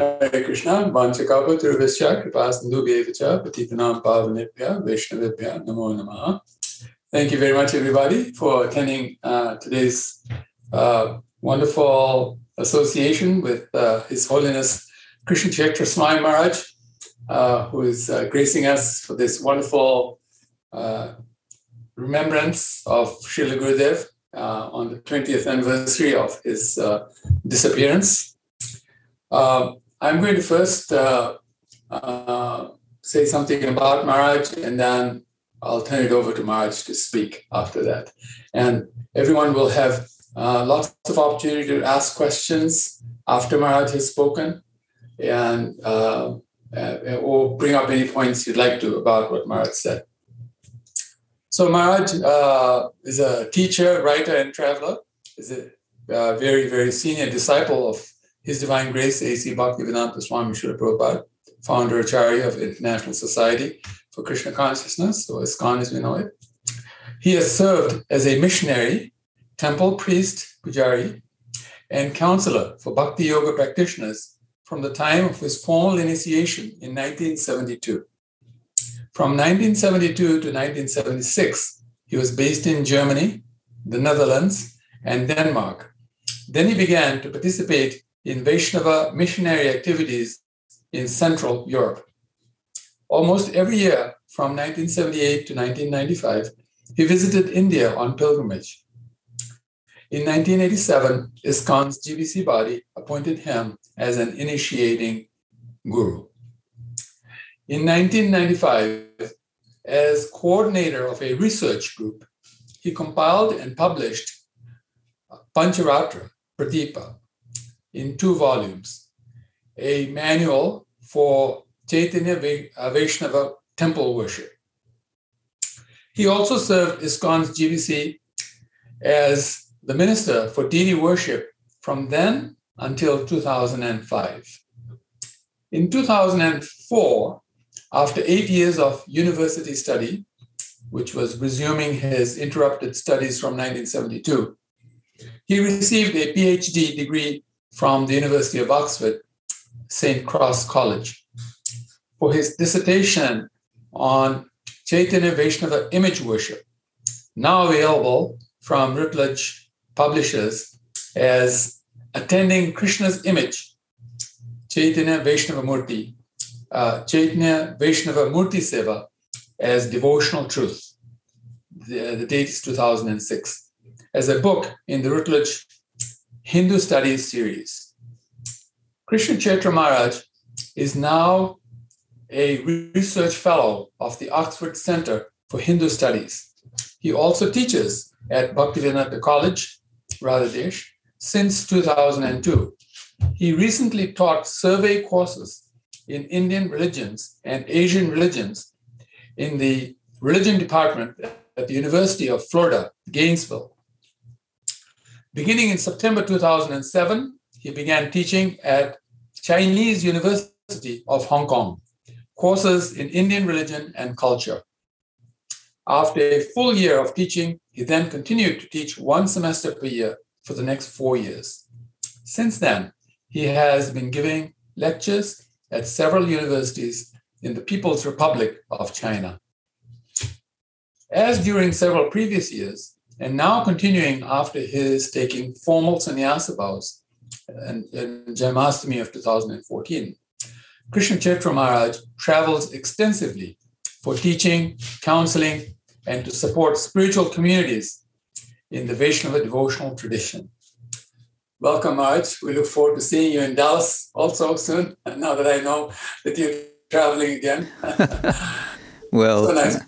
Hare Krishna, Vanchakapa Turvasya, Kripasindu Bhevacha, Patitanam Pavanebhya, Vaishnavibhya, Namo Namaha. Thank you very much, everybody, for attending uh, today's uh, wonderful association with uh, His Holiness Krishna Kshetra Swami Maharaj, uh, who is uh, gracing us for this wonderful uh, remembrance of Srila Gurudev on the 20th anniversary of his disappearance. Um, I'm going to first uh, uh, say something about Maharaj, and then I'll turn it over to Maharaj to speak after that. And everyone will have uh, lots of opportunity to ask questions after Maharaj has spoken, and uh, uh, or bring up any points you'd like to about what Maharaj said. So Maharaj uh, is a teacher, writer, and traveler. Is a very, very senior disciple of his Divine Grace, A.C. Bhaktivedanta Swami Srila Prabhupada, founder Acharya of International Society for Krishna Consciousness, or ISKCON as we know it. He has served as a missionary, temple priest, pujari, and counselor for Bhakti Yoga practitioners from the time of his formal initiation in 1972. From 1972 to 1976, he was based in Germany, the Netherlands, and Denmark. Then he began to participate in Vaishnava missionary activities in Central Europe. Almost every year from 1978 to 1995, he visited India on pilgrimage. In 1987, ISKCON's GBC body appointed him as an initiating guru. In 1995, as coordinator of a research group, he compiled and published Pancharatra Pradipa, in two volumes a manual for Chaitanya uh, Vaishnava temple worship. He also served ISKCON's GBC as the minister for deity worship from then until 2005. In 2004, after eight years of university study, which was resuming his interrupted studies from 1972, he received a PhD degree from the University of Oxford, St. Cross College, for his dissertation on Chaitanya Vaishnava image worship, now available from Routledge Publishers as Attending Krishna's Image, Chaitanya Vaishnava Murti, uh, Chaitanya Vaishnava Murti Seva as Devotional Truth. The, the date is 2006. As a book in the Routledge Hindu Studies series. Krishna Kshetra Maharaj is now a research fellow of the Oxford Center for Hindu Studies. He also teaches at Bhaktivedanta College, Radhadesh, since 2002. He recently taught survey courses in Indian religions and Asian religions in the religion department at the University of Florida, Gainesville. Beginning in September 2007, he began teaching at Chinese University of Hong Kong, courses in Indian religion and culture. After a full year of teaching, he then continued to teach one semester per year for the next four years. Since then, he has been giving lectures at several universities in the People's Republic of China. As during several previous years, and now continuing after his taking formal sannyasa vows in, in Janmashtami of 2014, Krishna Kshetra Maharaj travels extensively for teaching, counseling, and to support spiritual communities in the Vaishnava devotional tradition. Welcome, Maharaj. We look forward to seeing you in Dallas also soon, now that I know that you're traveling again. well, so nice.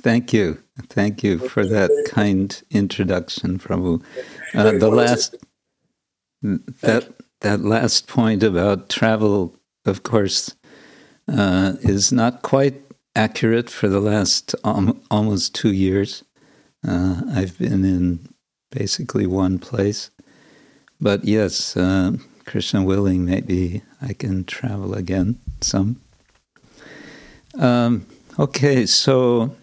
Thank you. Thank you for that kind introduction, Prabhu. Uh, the last that that last point about travel, of course, uh, is not quite accurate for the last um, almost two years. Uh, I've been in basically one place, but yes, uh, Krishna willing, maybe I can travel again some. Um, okay, so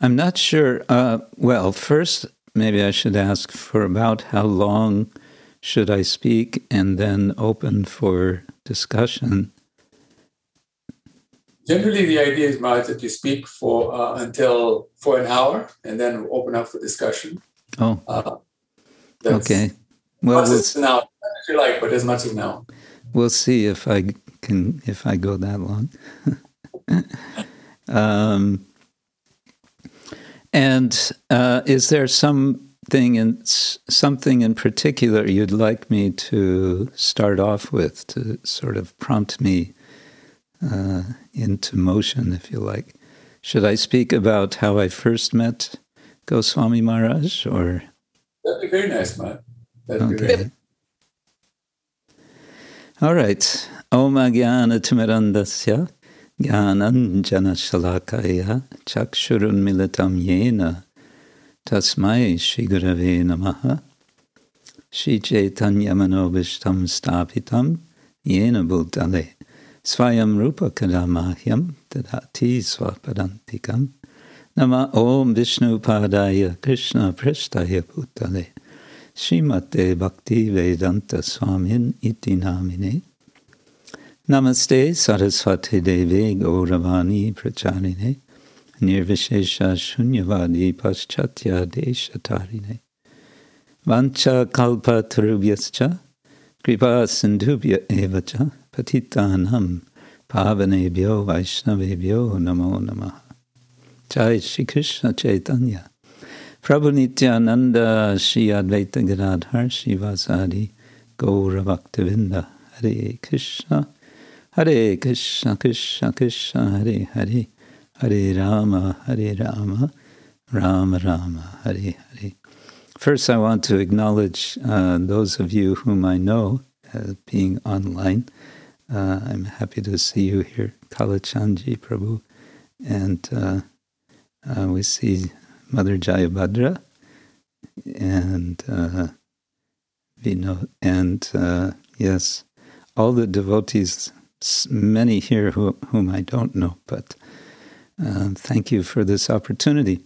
I'm not sure. Uh, well, first, maybe I should ask for about how long should I speak and then open for discussion? Generally, the idea is, Maharaj, that you speak for uh, until for an hour and then open up for discussion. Oh, uh, okay. Well, we'll now, if you like, but as much as now. We'll see if I can if I go that long. um, and uh, is there something in something in particular you'd like me to start off with to sort of prompt me uh, into motion, if you like? Should I speak about how I first met Goswami Maharaj, or that'd be very nice, Matt. That'd okay. be very. All right. Om Timirandasya Jnananjana Shalakaya Chakshurun Militam Yena Tasmai Shigurave Namaha. Shri Chaitanya Manobishtam Stapitam Yena Bhutale. Swayam Rupa Kadamahyam Tadati Swapadantikam. Nama Om Vishnu Padaya Namaste Saraswati Devi Gauravani Pracharine Nirvishesha Shunyavadi Paschatya Deshatarine. Vancha Kalpa Tarubhyascha Kripa Sindhubhya Evacha Patitanam Pavanebhyo Vaishnavebhyo Namo Namaha. Jai Shri Krishna Chaitanya. Prabhu Nityananda Shri Advaita Gadadhar Shivasadi Gaura Bhaktivinda Hare Krishna Hare Krishna, Krishna, Krishna, Hare Hare, Hare Rama, Hare Rama, Rama Rama, Hare Hare. First, I want to acknowledge uh, those of you whom I know as being online. Uh, I'm happy to see you here, Kalachandji Prabhu, and uh, uh we see Mother Jayabhadra and uh, Vino, and uh, yes, all the devotees many here who, whom I don't know, but uh, thank you for this opportunity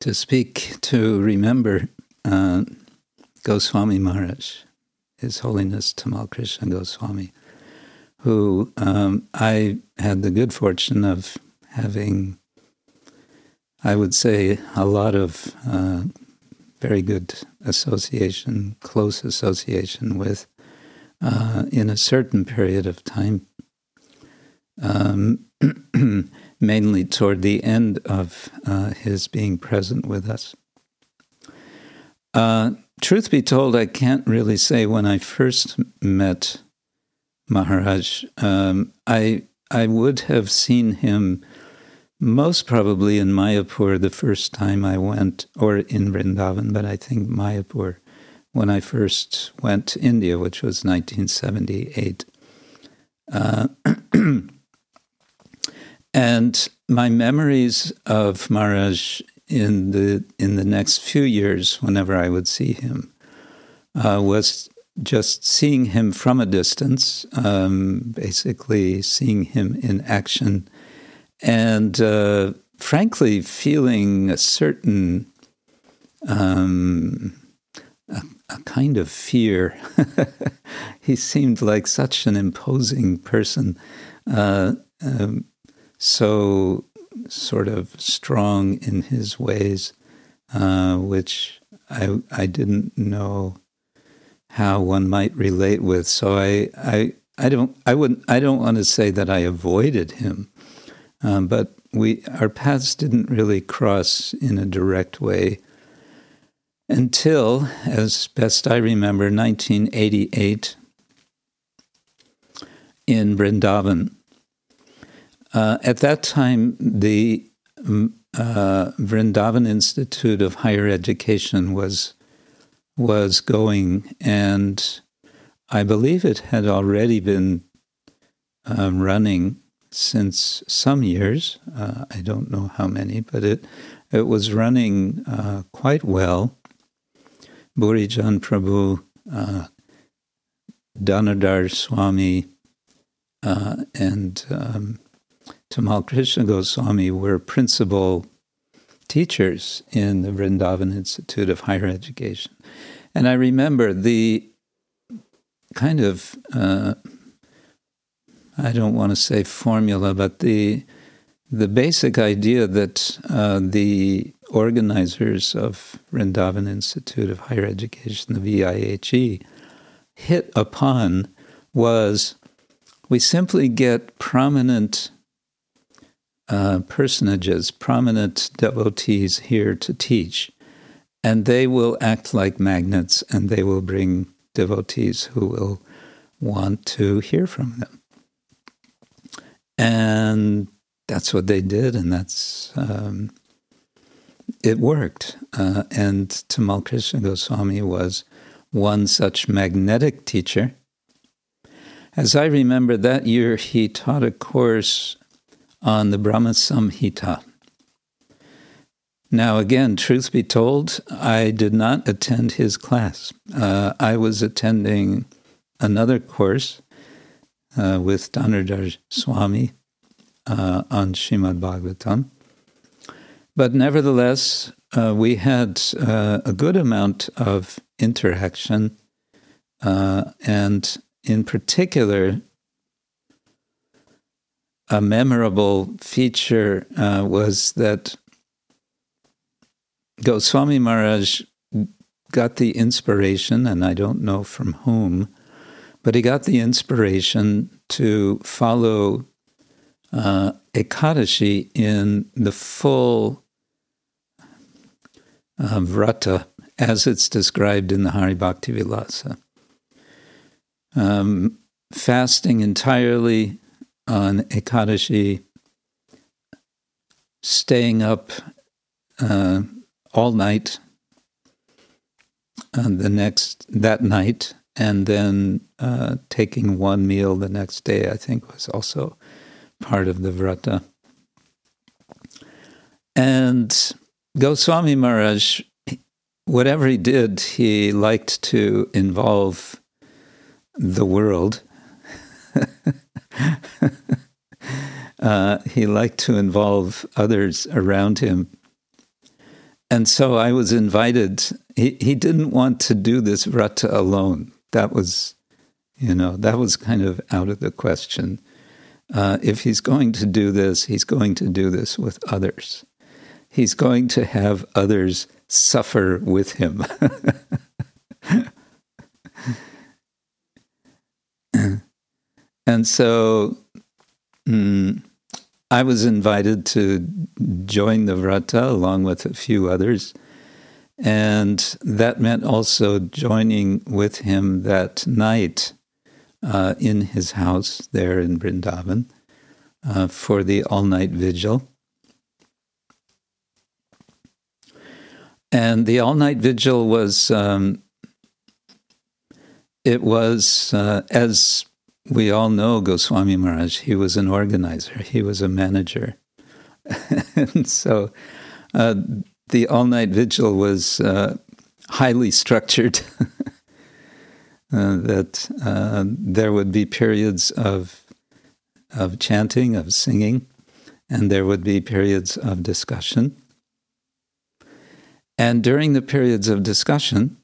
to speak, to remember uh, Goswami Maharaj, His Holiness Tamal Krishna Goswami, who um, I had the good fortune of having, I would say, a lot of uh, very good association, close association with uh, in a certain period of time, um, mainly toward the end of uh, his being present with us. Uh, truth be told, I can't really say when I first met Maharaj. Um, I I would have seen him most probably in Mayapur the first time I went, or in Vrindavan, but I think Mayapur when I first went to India, which was 1978. Uh, and my memories of Maharaj in the in the next few years, whenever I would see him, uh, was just seeing him from a distance, um, basically seeing him in action, and uh, frankly feeling a certain um, a kind of fear. he seemed like such an imposing person, uh, um, so sort of strong in his ways, uh, which I I didn't know how one might relate with. So I I I don't I wouldn't I don't want to say that I avoided him, um, but we our paths didn't really cross in a direct way until, as best I remember, 1988 in Vrindavan. Uh, at that time, the mm, uh, Vrindavan Institute of Higher Education was was going, and I believe it had already been uh, running since some years. Uh, I don't know how many, but it it was running uh, quite well. Bhurijan Prabhu, uh, Swami, uh, and um, Tamal Krishna Goswami were principal teachers in the Vrindavan Institute of Higher Education. And I remember the kind of, uh, I don't want to say formula, but the the basic idea that uh, the organizers of Vrindavan Institute of Higher Education, the VIHE, hit upon was we simply get prominent uh, personages, prominent devotees here to teach, and they will act like magnets and they will bring devotees who will want to hear from them. And that's what they did, and that's um, it worked. Uh, and Tamal Krishna Goswami was one such magnetic teacher. As I remember, that year he taught a course on the Brahma Samhita. Now, again, truth be told, I did not attend his class. Uh, I was attending another course uh, with Dhanurdhar Swami uh, on Shrimad Bhagavatam. But nevertheless, uh, we had uh, a good amount of interaction, uh, and in particular, a memorable feature uh, was that Goswami Maharaj got the inspiration, and I don't know from whom, but he got the inspiration to follow uh, Ekadashi in the full uh, vrata as it's described in the Hari Bhakti Vilasa. Um, fasting entirely on Ekadashi, staying up uh, all night uh, the next that night, and then uh, taking one meal the next day. I think was also part of the vrata. And Goswami Maharaj, whatever he did, he liked to involve the world. uh, he liked to involve others around him. And so I was invited. He, he didn't want to do this vrata alone. That was, you know, that was kind of out of the question. Uh, if he's going to do this, he's going to do this with others. He's going to have others suffer with him. and so mm, I was invited to join the Vrata along with a few others. And that meant also joining with him that night uh, in his house there in Brindavan uh, for the all night vigil. And the all night vigil was, um, it was, uh, as we all know, Goswami Maharaj, he was an organizer, he was a manager. and so uh, the all night vigil was uh, highly structured. Uh, that uh, there would be periods of of chanting, of singing, and there would be periods of discussion. And during the periods of discussion,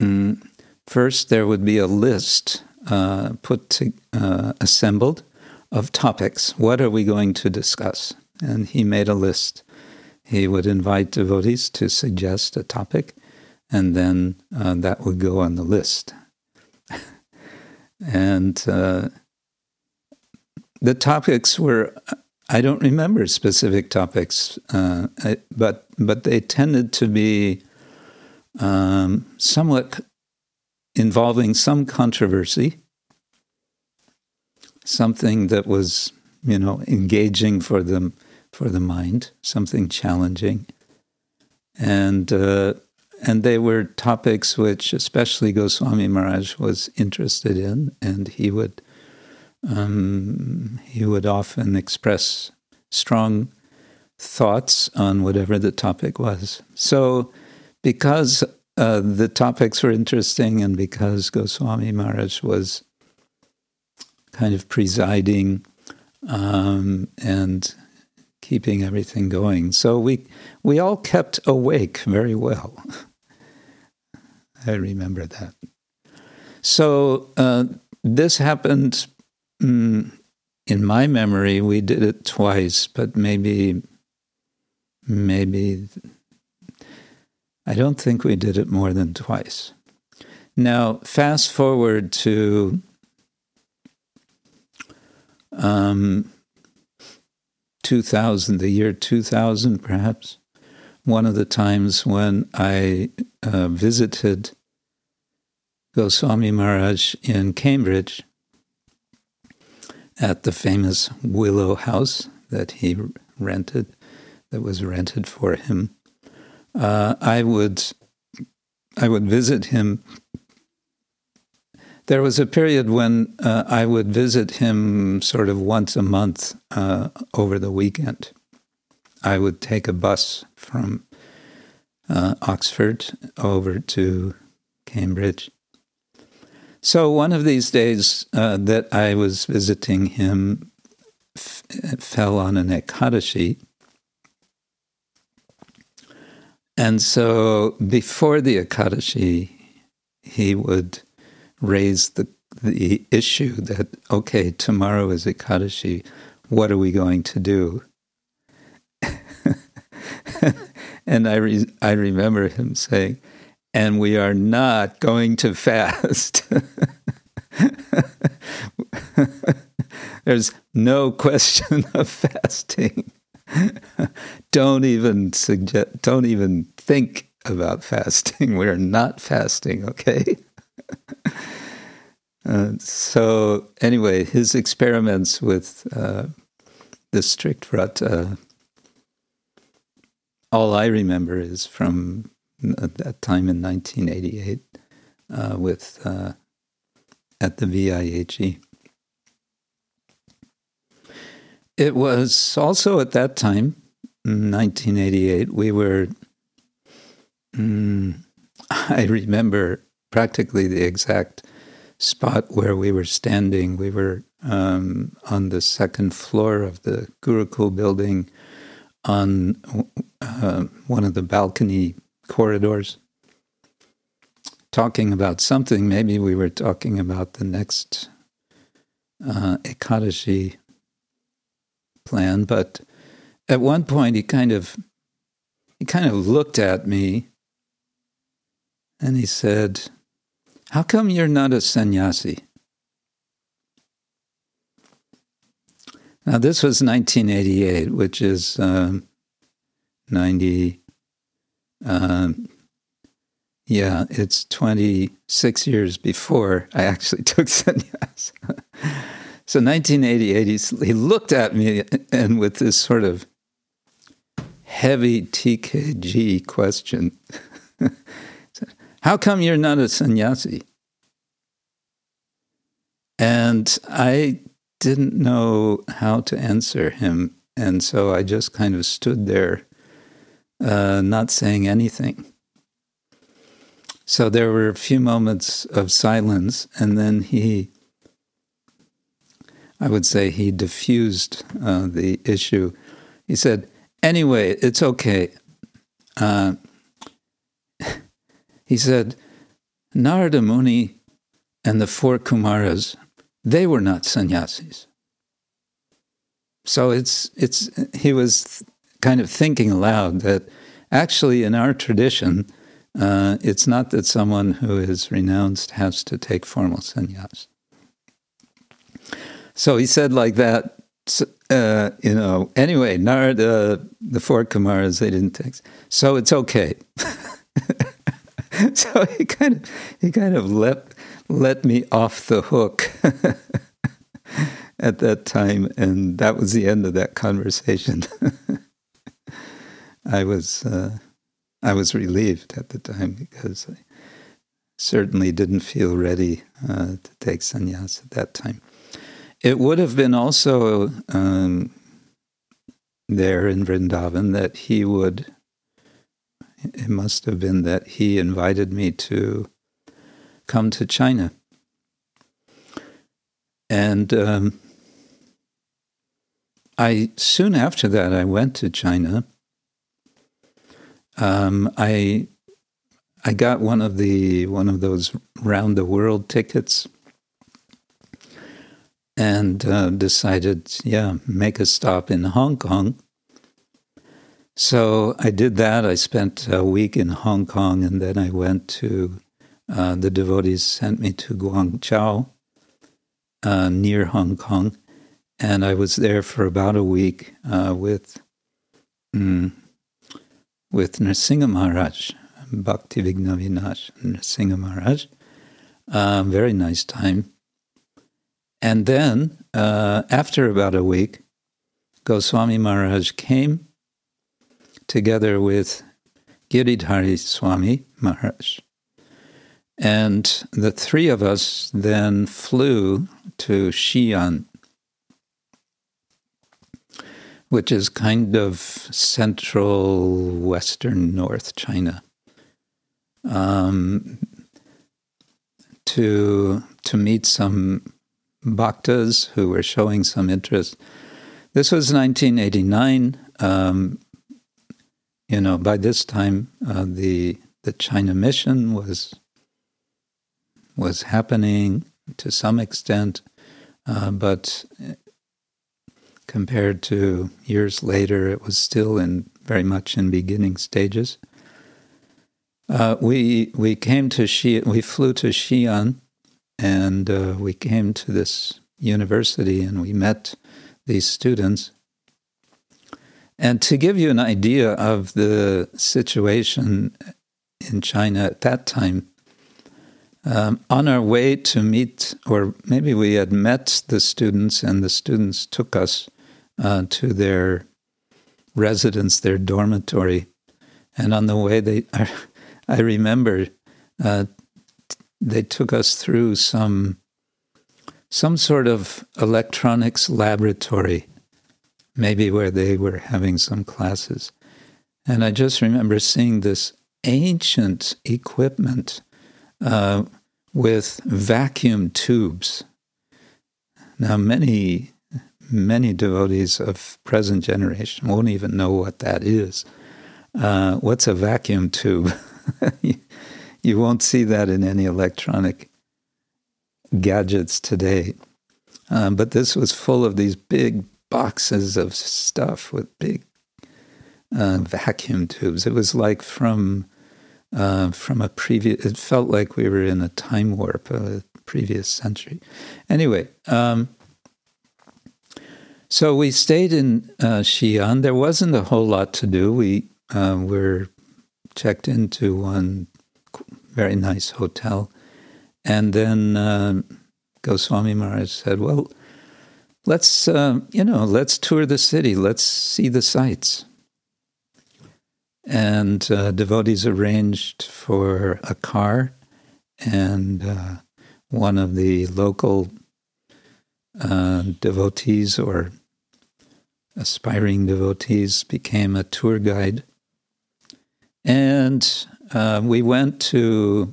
mm, first there would be a list uh, put to, uh, assembled of topics. What are we going to discuss? And he made a list. He would invite devotees to suggest a topic, and then uh, that would go on the list. and uh, the topics were I don't remember specific topics, uh, but but they tended to be um, somewhat involving some controversy, something that was you know engaging for them for the mind, something challenging, and uh, and they were topics which especially Goswami Maharaj was interested in, and he would um, he would often express strong thoughts on whatever the topic was. So, because uh, the topics were interesting and because Goswami Maharaj was kind of presiding um, and keeping everything going, so we we all kept awake very well. I remember that. So uh, this happened mm, in my memory. We did it twice, but maybe, maybe, I don't think we did it more than twice. Now, fast forward to um, 2000, the year 2000, perhaps, one of the times when I uh, visited Goswami Maharaj in Cambridge at the famous Willow House that he rented, that was rented for him. Uh, I would I would visit him there was a period when uh, I would visit him sort of once a month uh, over the weekend. I would take a bus from uh, Oxford over to Cambridge. So one of these days uh, that I was visiting him f- fell on an Ekadashi. And so before the Ekadashi, he would raise the the issue that okay, tomorrow is Ekadashi. What are we going to do? and I re- I remember him saying, "And we are not going to fast." There's no question of fasting. don't even suggest. Don't even think about fasting. We're not fasting. Okay. Uh, so anyway, his experiments with uh, the strict vrata, all I remember is from that time in 1988 uh, with uh, at the VIHE. It was also at that time, 1988, we were, mm, I remember practically the exact spot where we were standing. We were um, on the second floor of the Gurukul building on uh, one of the balcony corridors, talking about something. Maybe we were talking about the next uh, Ekadashi plan, but at one point he kind of he kind of looked at me and he said, how come you're not a sannyasi? Now, this was 1988, which is um, 90. Um, yeah, it's 26 years before I actually took sannyas. So, 1988, he looked at me and with this sort of heavy TKG question How come you're not a sannyasi? And I didn't know how to answer him. And so I just kind of stood there, uh, not saying anything. So there were a few moments of silence, and then he, I would say, he diffused uh, the issue. He said, Anyway, it's okay. Uh, he said, Narada Muni and the four Kumaras, they were not sannyasis. So it's, it's, he was kind of thinking aloud that actually in our tradition, uh, it's not that someone who is renounced has to take formal sannyas. So he said like that, uh, you know, anyway, Narada, the four Kumaras, they didn't take. So it's okay. so he kind of he kind of let let me off the hook at that time, and that was the end of that conversation. I was uh, I was relieved at the time because I certainly didn't feel ready uh, to take sannyas at that time. It would have been also um, there in Vrindavan that he would it must have been that he invited me to come to China. And um, I soon after that I went to China. Um, I I got one of the one of those round the world tickets, and uh, decided, yeah, make a stop in Hong Kong. So I did that. I spent a week in Hong Kong, and then I went to uh, the devotees sent me to Guangzhou, uh, near Hong Kong, and I was there for about a week uh, with mm, with Nrsimha Maharaj, Bhakti Vighna Vinash Nrsimha Maharaj. Uh, very nice time. And then, uh, after about a week, Goswami Maharaj came together with Giridhari Swami Maharaj. And the three of us then flew to Xi'an, which is kind of central western North China, um, to to meet some bhaktas who were showing some interest. This was 1989. Um, you know, by this time, uh, the the China mission was was happening to some extent, uh, but compared to years later, it was still in very much in beginning stages. Uh, we we came to Xi, we flew to Xi'an, and uh, we came to this university, and we met these students. And to give you an idea of the situation in China at that time, um, on our way to meet, or maybe we had met the students, and the students took us uh, to their residence, their dormitory. And on the way, they, I remember, uh, they took us through some some sort of electronics laboratory, maybe where they were having some classes. And I just remember seeing this ancient equipment uh, with vacuum tubes. Now, many many devotees of present generation won't even know what that is. Uh, what's a vacuum tube? you won't see that in any electronic gadgets today. Um, but this was full of these big boxes of stuff with big uh, vacuum tubes. It was like from uh, from a previous. It felt like we were in a time warp, a previous century. Anyway, um, so we stayed in uh, Xi'an. There wasn't a whole lot to do. We uh, were checked into one very nice hotel, and then uh, Goswami Maharaj said, "Well, let's uh, you know, let's tour the city. Let's see the sights." And uh, devotees arranged for a car, and uh, one of the local uh, devotees or aspiring devotees became a tour guide. And uh, we went to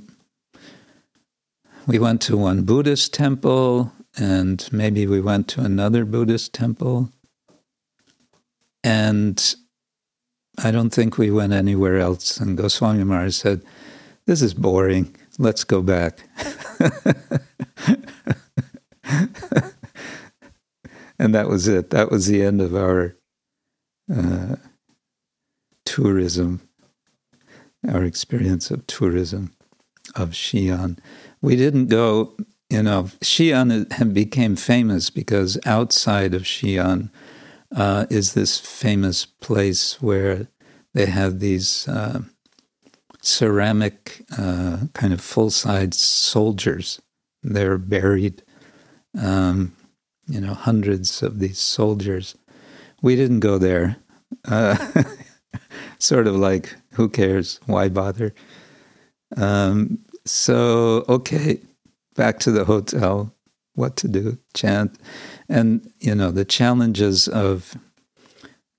we went to one Buddhist temple, and maybe we went to another Buddhist temple. And I don't think we went anywhere else. And Goswami Maharaj said, This is boring. Let's go back. and that was it. That was the end of our uh, tourism, our experience of tourism of Xi'an. We didn't go, you know, Xi'an became famous because outside of Xi'an uh, is this famous place where they have these uh, ceramic uh, kind of full size soldiers. They're buried um, you know, hundreds of these soldiers. We didn't go there. Uh, sort of like, who cares? Why bother? Um, so, okay, back to the hotel. What to do? Chant. And, you know, the challenges of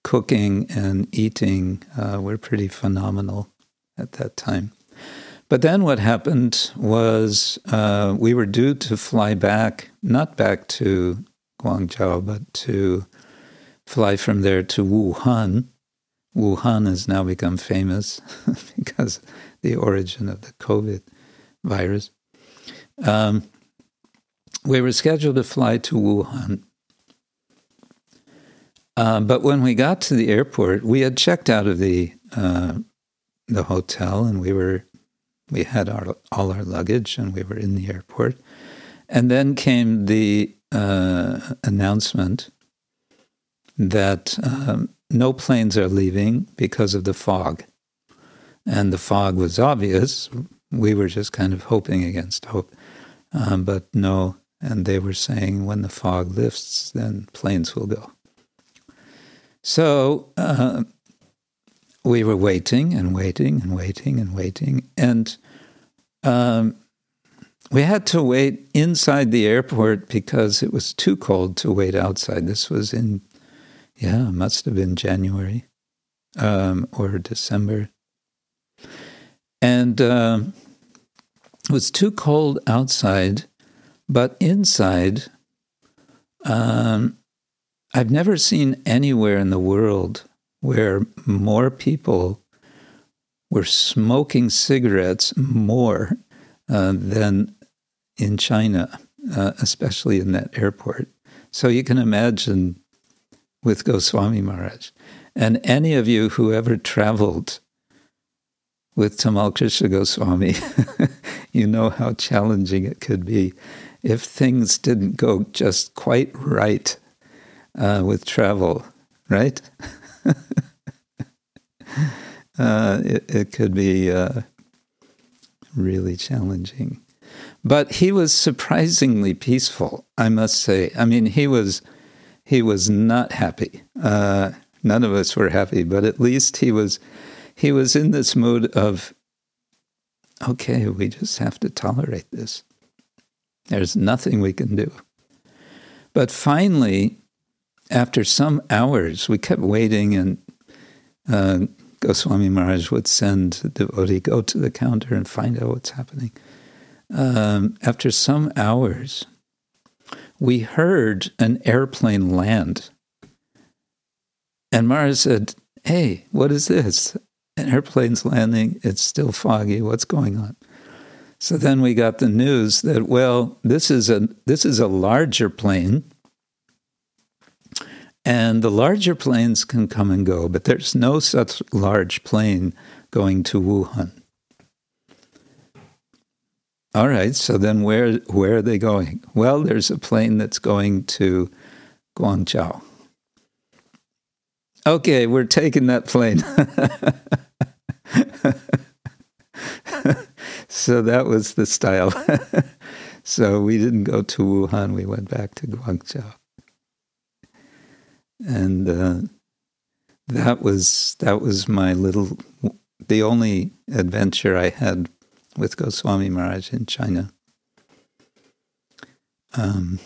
cooking and eating uh, were pretty phenomenal at that time. But then what happened was uh, we were due to fly back, not back to Guangzhou, but to fly from there to Wuhan. Wuhan has now become famous because the origin of the COVID virus. Um, we were scheduled to fly to Wuhan. Uh, but when we got to the airport, we had checked out of the uh, the hotel, and we were we had our, all our luggage, and we were in the airport. And then came the uh, announcement that um, no planes are leaving because of the fog. And the fog was obvious. We were just kind of hoping against hope. Um, but no, and they were saying when the fog lifts, then planes will go. So uh, we were waiting and waiting and waiting and waiting. And um, we had to wait inside the airport because it was too cold to wait outside. This was in, yeah, must have been January um, or December. And uh, it was too cold outside, but inside, um, I've never seen anywhere in the world where more people were smoking cigarettes more uh, than in China, uh, especially in that airport. So you can imagine with Goswami Maharaj. And any of you who ever traveled with Tamal Krishna Goswami, you know how challenging it could be if things didn't go just quite right uh, with travel, right? uh, it, it, could be uh, really challenging. But he was surprisingly peaceful, I must say. I mean, he was he was not happy. Uh, none of us were happy, but at least he was he was in this mood of okay, we just have to tolerate this. There's nothing we can do. But finally, after some hours, we kept waiting, and uh, Goswami Maharaj would send the devotee go to the counter and find out what's happening um, after some hours, we heard an airplane land. And Mara said, Hey, what is this? An airplane's landing. It's still foggy. What's going on? So then we got the news that, well, this is a, this is a larger plane. And the larger planes can come and go, but there's no such large plane going to Wuhan. All right, so then where where are they going? Well, there's a plane that's going to Guangzhou. Okay, we're taking that plane. so that was the style. so we didn't go to Wuhan, we went back to Guangzhou. And uh, that was that was my little the only adventure I had with Goswami Maharaj in China. Um,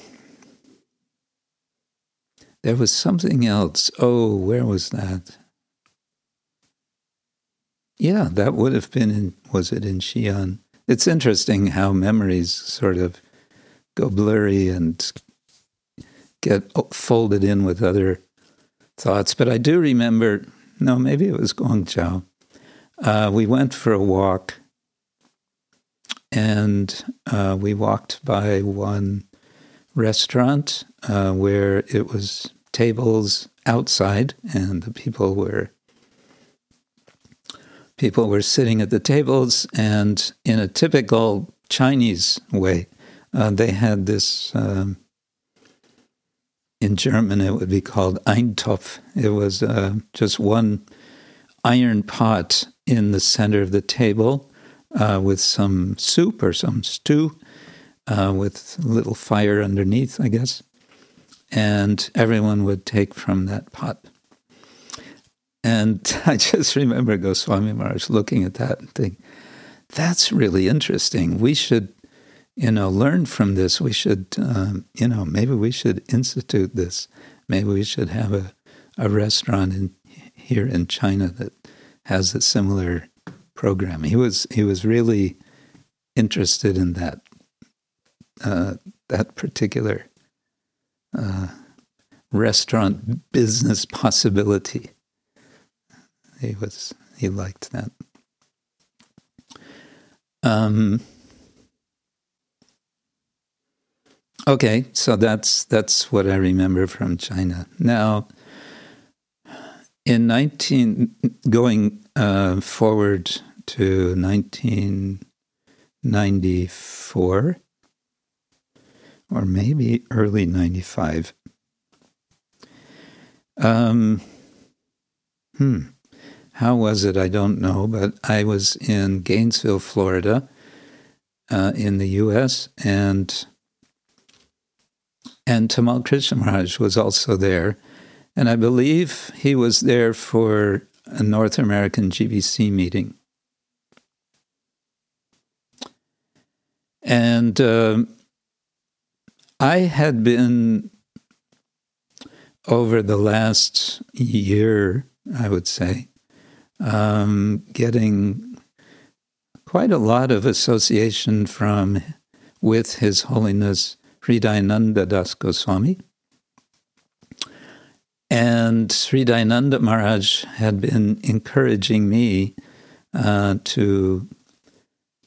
there was something else. Oh, where was that? Yeah, that would have been in, was it in Xi'an? It's interesting how memories sort of go blurry and get folded in with other thoughts. But I do remember, no, maybe it was Guangzhou. Uh, we went for a walk and uh, we walked by one restaurant uh, where it was tables outside, and the people were people were sitting at the tables, and in a typical Chinese way, uh, they had this. Um, in German, it would be called Eintopf. It was uh, just one iron pot in the center of the table uh, with some soup or some stew uh, with a little fire underneath, I guess. And everyone would take from that pot. And I just remember Goswami Maharaj looking at that and thinking, that's really interesting. We should, you know, learn from this. We should, um, you know, maybe we should institute this. Maybe we should have a, a restaurant in here in China that has a similar program. He was he was really interested in that uh, that particular uh, restaurant business possibility. He was he liked that. Um, okay, so that's that's what I remember from China. Now, in nineteen going uh, forward to nineteen ninety four, or maybe early ninety five. Um, hmm. How was it? I don't know, but I was in Gainesville, Florida, uh, in the U.S., and and Tamal Krishna Maharaj was also there, and I believe he was there for a North American GBC meeting. And uh, I had been over the last year, I would say, um, getting quite a lot of association from with His Holiness Hridayananda Das Goswami. And Hridayananda Maharaj had been encouraging me uh, to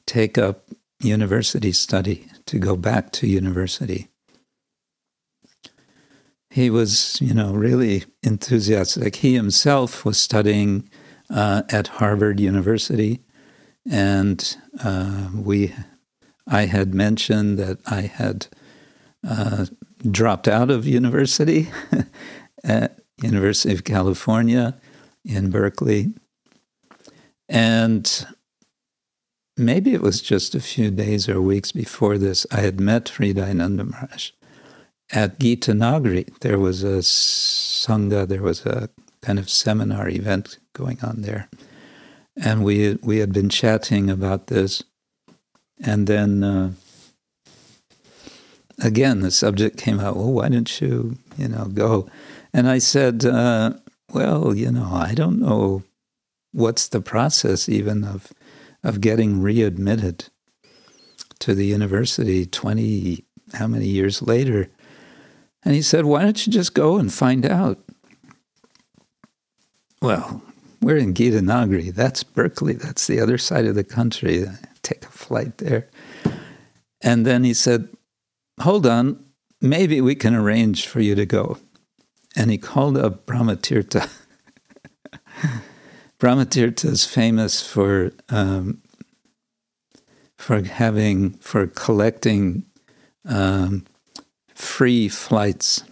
take up university study, to go back to university. He was, you know, really enthusiastic. He himself was studying uh, at Harvard University, and uh, we, I had mentioned that I had uh, dropped out of university at University of California in Berkeley, and maybe it was just a few days or weeks before this, I had met Hridayananda Maharaj at Gita Nagari. There was a sangha, there was a kind of seminar event going on there. And we we had been chatting about this, and then uh, again the subject came out. Well, why don't you you know go? And I said, uh, well, you know, I don't know what's the process even of of getting readmitted to the university twenty how many years later. And he said, why don't you just go and find out? Well, we're in Gitanagari. That's Berkeley. That's the other side of the country. take a flight there. And then he said, Hold on, maybe we can arrange for you to go. And he called up Brahmatirtha. Brahmatirtha is famous for um, for having for collecting um, free flights.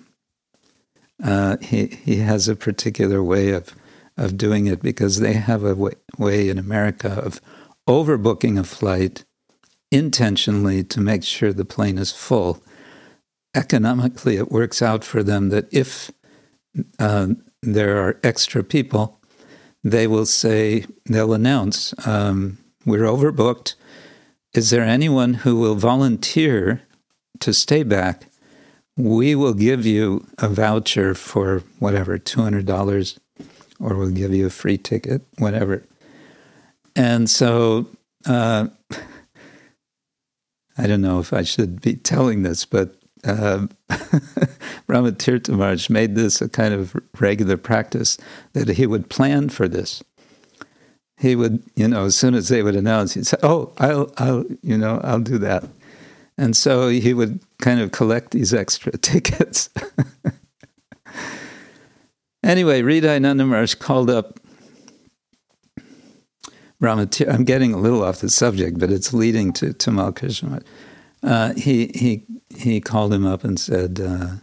Uh, he he has a particular way of of doing it because they have a way, way in America of overbooking a flight intentionally to make sure the plane is full. Economically, it works out for them that if uh, there are extra people, they will say, they'll announce, um, we're overbooked. Is there anyone who will volunteer to stay back? We will give you a voucher for whatever, $200 or we'll give you a free ticket, whatever. And so uh, I don't know if I should be telling this, but uh, Brahmatirtha Maharaj made this a kind of regular practice that he would plan for this. He would, you know, as soon as they would announce, he'd say, "Oh, I'll, I'll, you know, I'll do that," and so he would kind of collect these extra tickets. Anyway, Hridayananda Maharaj called up Ramatir. I'm getting a little off the subject, but it's leading to Tamal Krishna. Uh, he he he called him up and said, uh,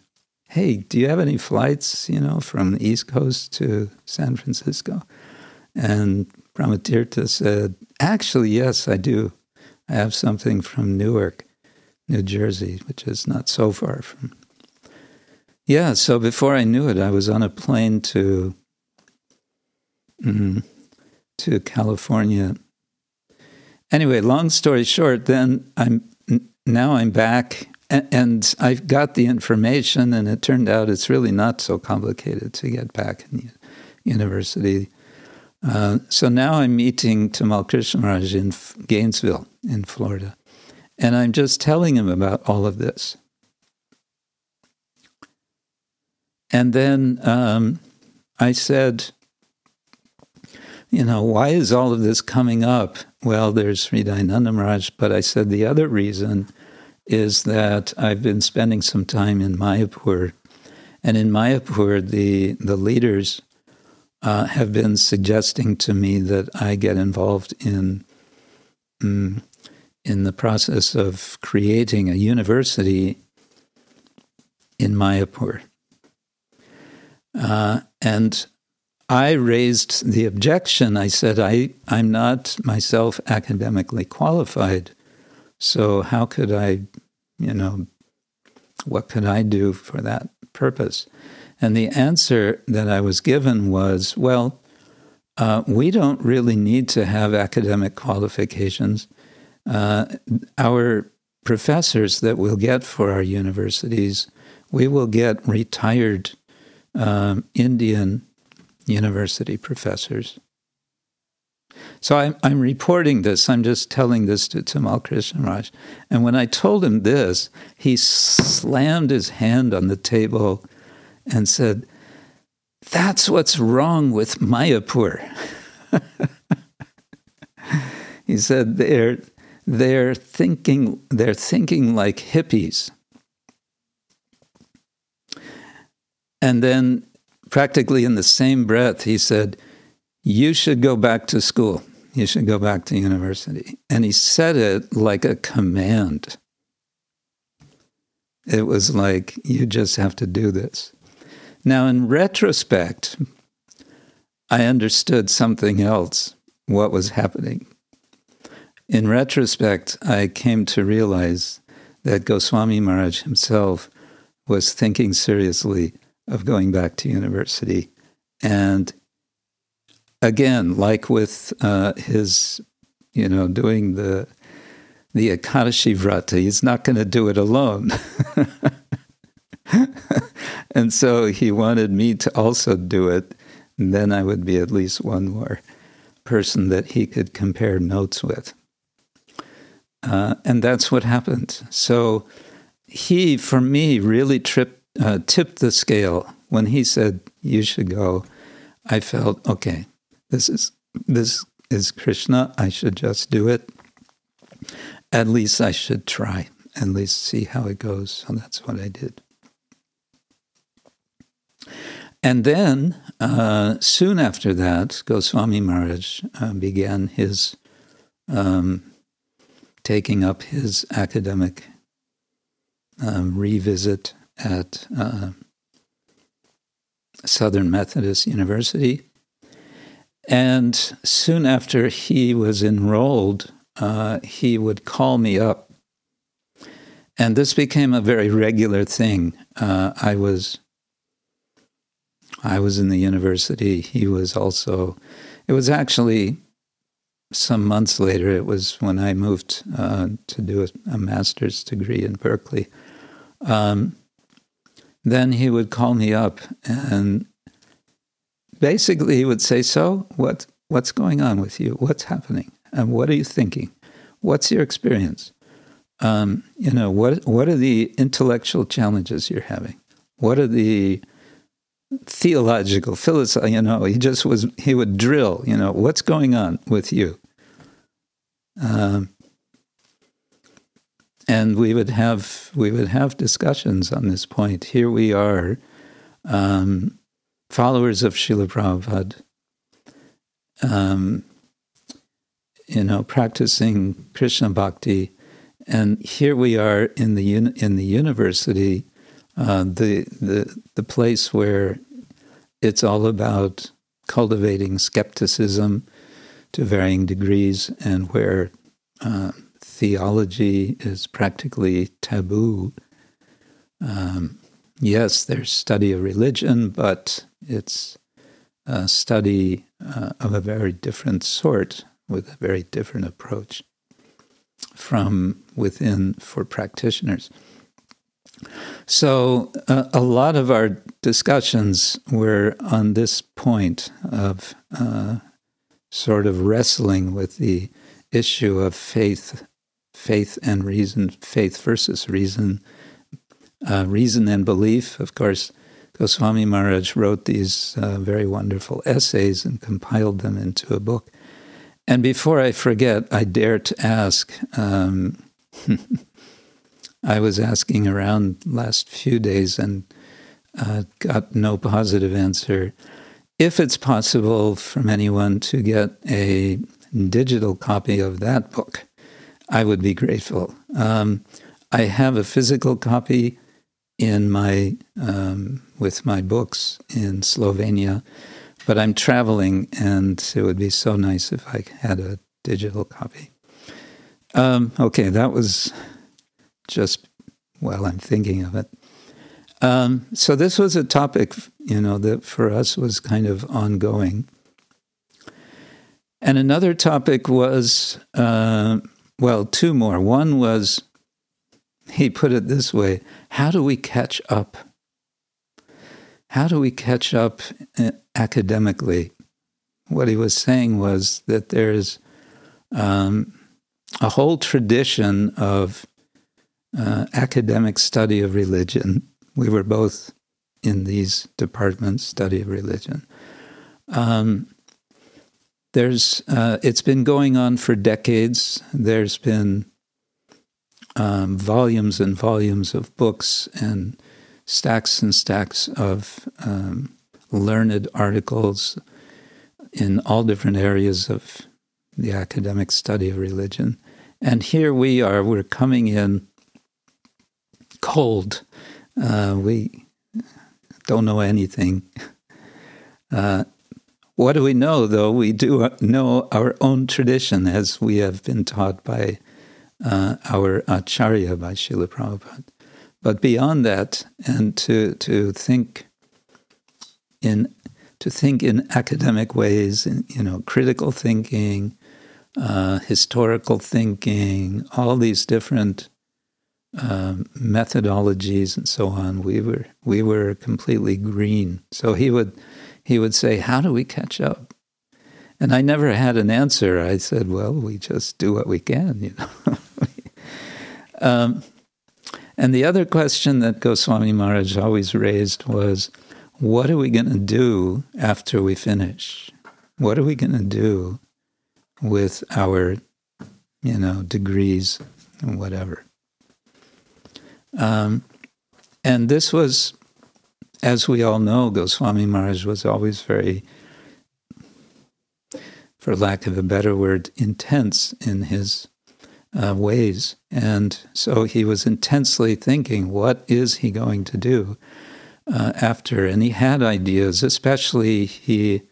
"Hey, do you have any flights, you know, from the East Coast to San Francisco?" And Brahmatirtha said, "Actually, yes, I do. I have something from Newark, New Jersey, which is not so far from yeah, so before I knew it, I was on a plane to mm, to California. Anyway, long story short, then I'm now I'm back and, I've got the information, and it turned out it's really not so complicated to get back in university. Uh, so now I'm meeting Tamal Krishna Maharaj in Gainesville, in Florida, and I'm just telling him about all of this. And then um, I said, you know, why is all of this coming up? Well, there's Sri Maharaj, but I said the other reason is that I've been spending some time in Mayapur. And in Mayapur, the, the leaders uh, have been suggesting to me that I get involved in, um, in the process of creating a university in Mayapur. Uh, and I raised the objection. I said, I, I'm not myself academically qualified. So, how could I, you know, what could I do for that purpose? And the answer that I was given was, well, uh, we don't really need to have academic qualifications. Uh, our professors that we'll get for our universities, we will get retired um, Indian university professors. So I'm, I'm reporting this. I'm just telling this to Tamal Krishnaraj. And when I told him this, he slammed his hand on the table and said, That's what's wrong with Mayapur. he said, they're, they're, thinking, they're thinking like hippies. And then, practically in the same breath, he said, You should go back to school. You should go back to university. And he said it like a command. It was like, You just have to do this. Now, in retrospect, I understood something else, what was happening. In retrospect, I came to realize that Goswami Maharaj himself was thinking seriously of going back to university. And again, like with uh, his, you know, doing the the Ekadashi Vrata, he's not going to do it alone. and so he wanted me to also do it. And then I would be at least one more person that he could compare notes with. Uh, and that's what happened. So he, for me, really tripped, uh, tipped the scale when he said you should go. I felt okay. This is this is Krishna. I should just do it. At least I should try. At least see how it goes. So that's what I did. And then, uh, soon after that, Goswami Maharaj uh, began his um, taking up his academic um, revisit at uh, Southern Methodist University. And soon after he was enrolled, uh, he would call me up. And this became a very regular thing. Uh, I was I was in the university. He was also, it was actually some months later, it was when I moved uh, to do a, a, master's degree in Berkeley. Um, then he would call me up and basically he would say, So, what, what's going on with you? What's happening? And what are you thinking? What's your experience? Um, you know, what, what are the intellectual challenges you're having? What are the theological, philosophical, you know, he just was, he would drill, you know, what's going on with you? Um, and we would have we would have discussions on this point. Here we are, um, followers of Srila Prabhupada, um, you know, practicing Krishna bhakti, and here we are in the uni- in the university uh, the the the place where it's all about cultivating skepticism to varying degrees, and where uh, theology is practically taboo. Um, yes, there's study of religion, but it's a study uh, of a very different sort with a very different approach from within for practitioners. So, uh, a lot of our discussions were on this point of uh, sort of wrestling with the issue of faith, faith and reason, faith versus reason, uh, reason and belief. Of course, Goswami Maharaj wrote these uh, very wonderful essays and compiled them into a book. And before I forget, I dare to ask. Um, I was asking around last few days and uh, got no positive answer. If it's possible from anyone to get a digital copy of that book, I would be grateful. Um, I have a physical copy in my um, with my books in Slovenia, but I'm traveling, and it would be so nice if I had a digital copy. Um, okay, that was just while I'm thinking of it. Um, so this was a topic, you know, that for us was kind of ongoing. And another topic was, uh, well, two more. One was, he put it this way how do we catch up? How do we catch up uh, academically? What he was saying was that there's um, a whole tradition of uh, academic study of religion. We were both in these departments, study of religion. Um, there's, uh, it's been going on for decades. There's been um, volumes and volumes of books and stacks and stacks of um, learned articles in all different areas of the academic study of religion. And here we are, we're coming in cold. Uh, we don't know anything. Uh, what do we know, though? We do know our own tradition as we have been taught by uh, our Acharya, by Srila Prabhupada. But beyond that, and to, to think in to think in academic ways, in, you know, critical thinking, uh, historical thinking, all these different um, methodologies and so on. We were we were completely green. So he would he would say, "How do we catch up?" And I never had an answer. I said, "Well, we just do what we can," you know. um, and the other question that Goswami Maharaj always raised was, "What are we going to do after we finish? What are we going to do with our, you know, degrees and whatever?" Um, and this was, as we all know, Goswami Maharaj was always very, for lack of a better word, intense in his uh, ways. And so he was intensely thinking, what is he going to do uh, after? And he had ideas, especially he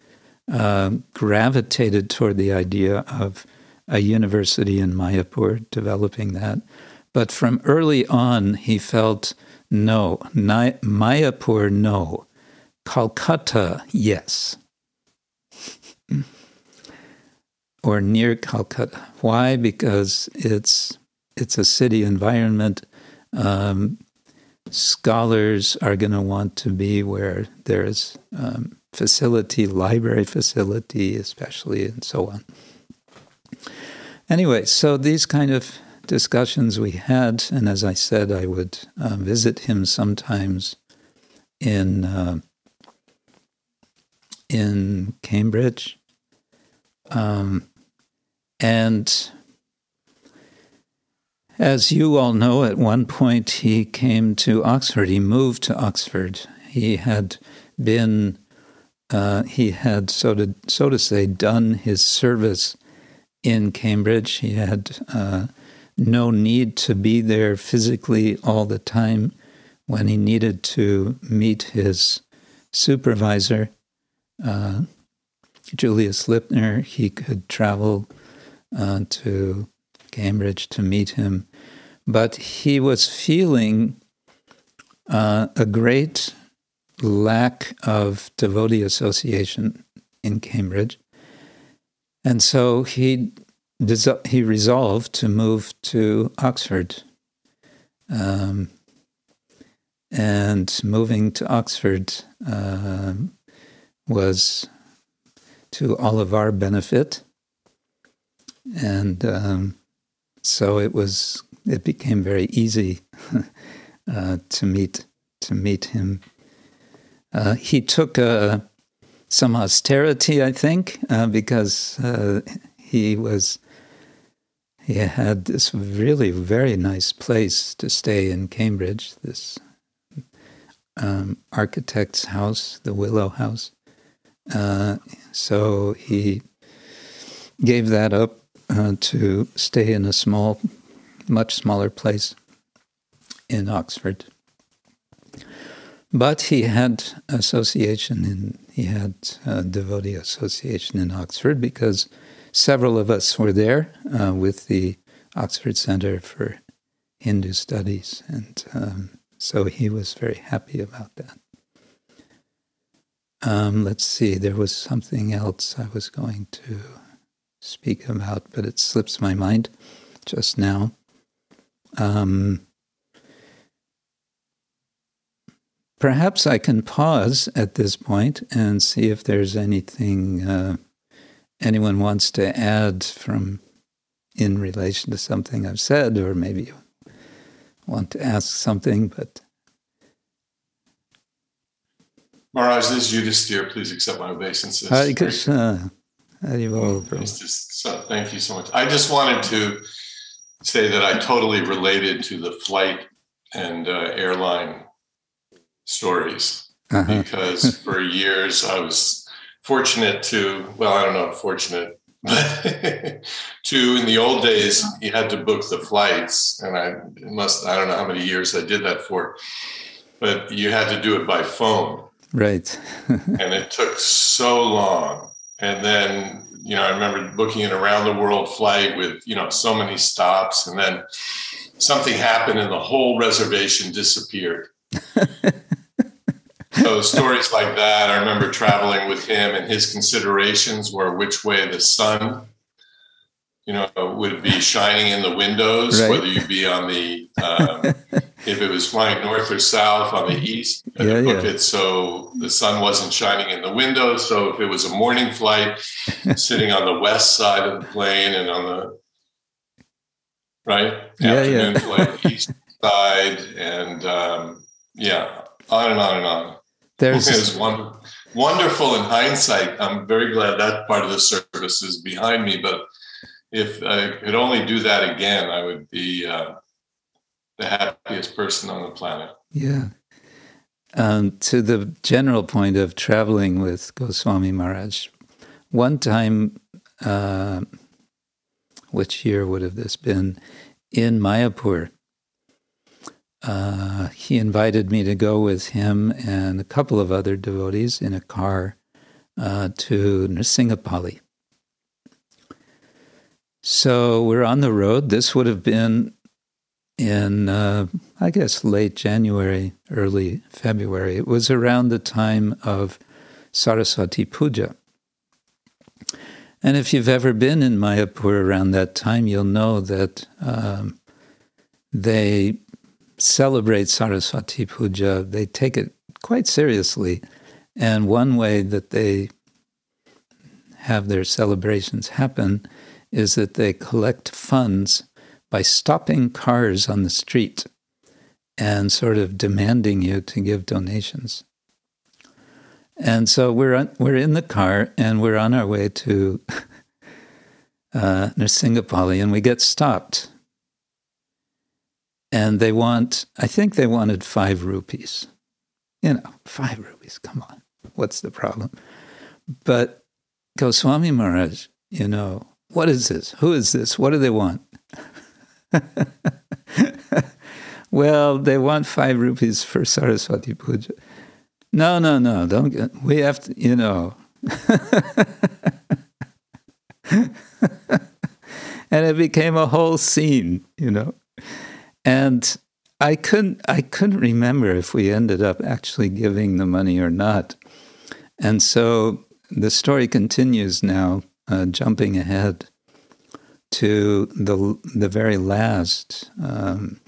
uh, gravitated toward the idea of a university in Mayapur, developing that. But from early on, he felt no. Mayapur, no. Calcutta, yes. or near Calcutta. Why? Because it's it's a city environment. Um, scholars are going to want to be where there's um, facility, library facility, especially, and so on. Anyway, so these kind of discussions we had, and as I said, I would uh, visit him sometimes in uh, in Cambridge, um, and as you all know, at one point he came to Oxford. He moved to Oxford. He had been, uh, he had so to so to say, done his service in Cambridge. He had uh, no need to be there physically all the time when he needed to meet his supervisor, uh, Julius Lipner. He could travel uh, to Cambridge to meet him. But he was feeling uh, a great lack of devotee association in Cambridge. And so he he resolved to move to Oxford. Um, and moving to Oxford uh, was to all of our benefit. And um, so it was, it became very easy uh, to meet to meet him Uh, he took uh, some austerity, I think, uh, because uh, he was he had this really very nice place to stay in Cambridge. This um, architect's house, the Willow House. Uh, so he gave that up uh, to stay in a small, much smaller place in Oxford. But he had association in he had a devotee association in Oxford because several of us were there uh, with the Oxford Center for Hindu Studies, and um, so he was very happy about that. Um, let's see, there was something else I was going to speak about, but it slips my mind just now. Um, perhaps I can pause at this point and see if there's anything uh, anyone wants to add from in relation to something I've said, or maybe you want to ask something, but. Maharaj, this is Yudhisthira. Please accept my obeisances. Hare Krishna. So, thank you so much. I just wanted to say that I totally related to the flight and uh, airline stories uh-huh. because for years I was fortunate to, well, I don't know, fortunate, but to in the old days, you had to book the flights. And I must, I don't know how many years I did that for, but you had to do it by phone. Right. and it took so long. And then, you know, I remember booking an around the world flight with, you know, so many stops. And then something happened and the whole reservation disappeared. so stories like that. I remember traveling with him, and his considerations were which way the sun, you know, would be shining in the windows, right. whether you be on the um, if it was flying north or south on the east. Yeah, yeah. it so the sun wasn't shining in the window. So if it was a morning flight, sitting on the west side of the plane and on the right yeah, afternoon yeah. flight east side, and um, yeah, on and on and on. There's is one, wonderful in hindsight. I'm very glad that part of the service is behind me. But if I could only do that again, I would be uh, the happiest person on the planet. Yeah. Um, to the general point of traveling with Goswami Maharaj, one time, uh, which year would have this been? In Mayapur, uh, he invited me to go with him and a couple of other devotees in a car uh, to Nrsinghapalli. So we're on the road. This would have been in, uh, I guess, late January, early February. It was around the time of Saraswati Puja. And if you've ever been in Mayapur around that time, you'll know that um, they celebrate Saraswati Puja, they take it quite seriously. And one way that they have their celebrations happen is that they collect funds by stopping cars on the street and sort of demanding you to give donations. And so we're on, we're in the car and we're on our way to uh, Nrsinghapalli and we get stopped and they want, I think they wanted five rupees. You know, five rupees, come on, what's the problem? But Goswami Maharaj, you know, what is this? Who is this? What do they want? well, they want five rupees for Saraswati Puja. No, no, no, don't get, we have to, you know. and it became a whole scene, you know. And I couldn't I couldn't remember if we ended up actually giving the money or not. And so the story continues now, uh, jumping ahead to the the very last, um,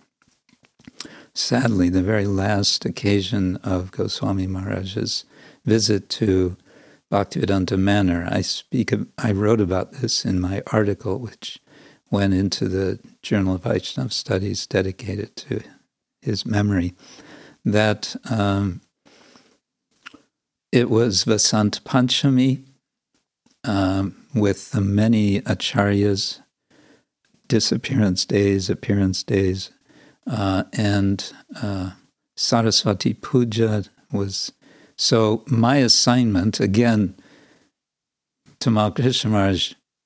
sadly, the very last occasion of Goswami Maharaj's visit to Bhaktivedanta Manor. I speak. I wrote about this in my article, which went into the Journal of Vaishnava Studies dedicated to his memory, that um, it was Vasant Panchami um, with the many acharyas, disappearance days, appearance days, uh, and uh, Saraswati Puja was. So my assignment, again, Tamal Krishna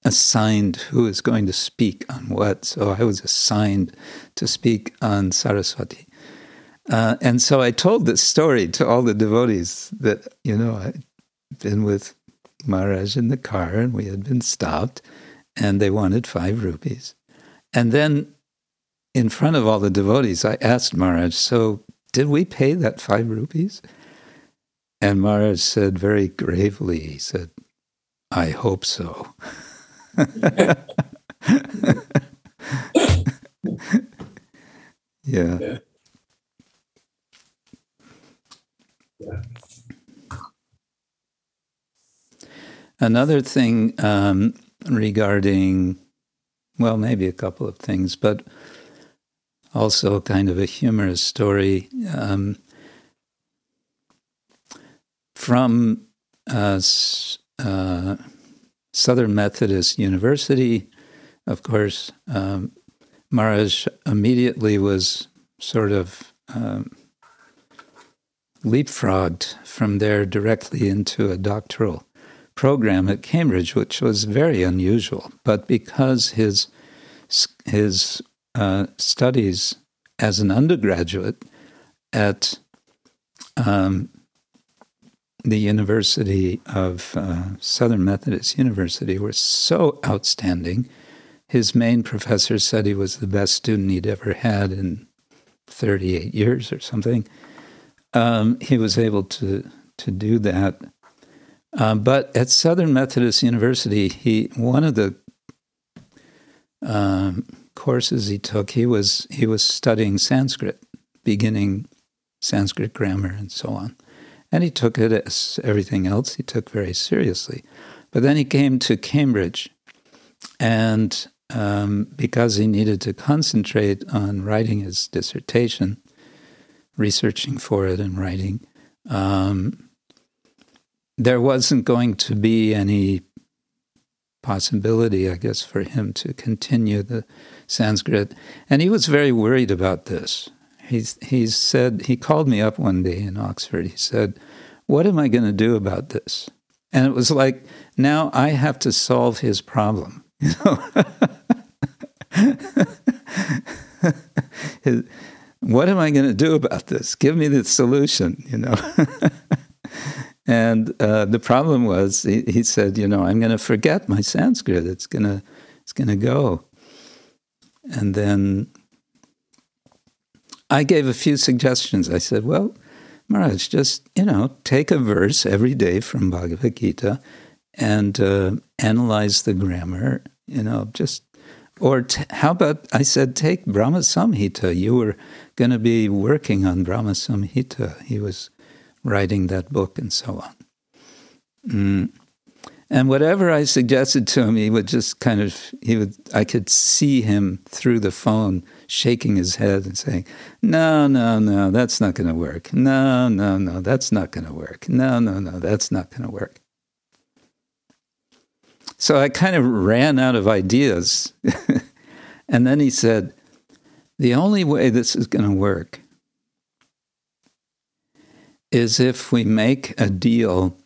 assigned who is going to speak on what. So I was assigned to speak on Saraswati. Uh, and so I told this story to all the devotees that, you know, I've been with Maharaj in the car and we had been stopped and they wanted five rupees. And then in front of all the devotees, I asked Maharaj, so did we pay that five rupees? And Maharaj said very gravely, he said, I hope so. yeah. yeah. yeah. Another thing um, regarding, well, maybe a couple of things, but also kind of a humorous story um, from uh, uh, Southern Methodist University. Of course, um, Maharaj immediately was sort of um, leapfrogged from there directly into a doctoral program at Cambridge, which was very unusual. But because his his uh, studies as an undergraduate at um, the University of uh, Southern Methodist University were so outstanding. His main professor said he was the best student he'd ever had in 38 years or something. Um, he was able to to do that um, but at Southern Methodist University, he one of the um, courses he took, he was he was studying Sanskrit, beginning Sanskrit grammar and so on, and he took it as everything else. He took very seriously, but then he came to Cambridge, and um, because he needed to concentrate on writing his dissertation, researching for it and writing. Um, there wasn't going to be any possibility, I guess, for him to continue the Sanskrit. And he was very worried about this. He's, he said, he called me up one day in Oxford. He said, What am I going to do about this? And it was like, now I have to solve his problem. You know? what am I going to do about this? Give me the solution, you know. And uh, the problem was, he, he, said, you know, I'm going to forget my Sanskrit. It's going to, it's going to go. And then I gave a few suggestions. I said, well, Maharaj, just, you know, take a verse every day from Bhagavad Gita and uh, analyze the grammar, you know, just, or t- how about, I said, take Brahma Samhita. You were going to be working on Brahma Samhita. He was writing that book and so on. Mm. And whatever I suggested to him, he would just kind of, he would, I could see him through the phone shaking his head and saying, No, no, no, that's not going to work. No, no, no, that's not going to work. No, no, no, that's not going to work. So I kind of ran out of ideas. and then he said, The only way this is going to work is if we make a deal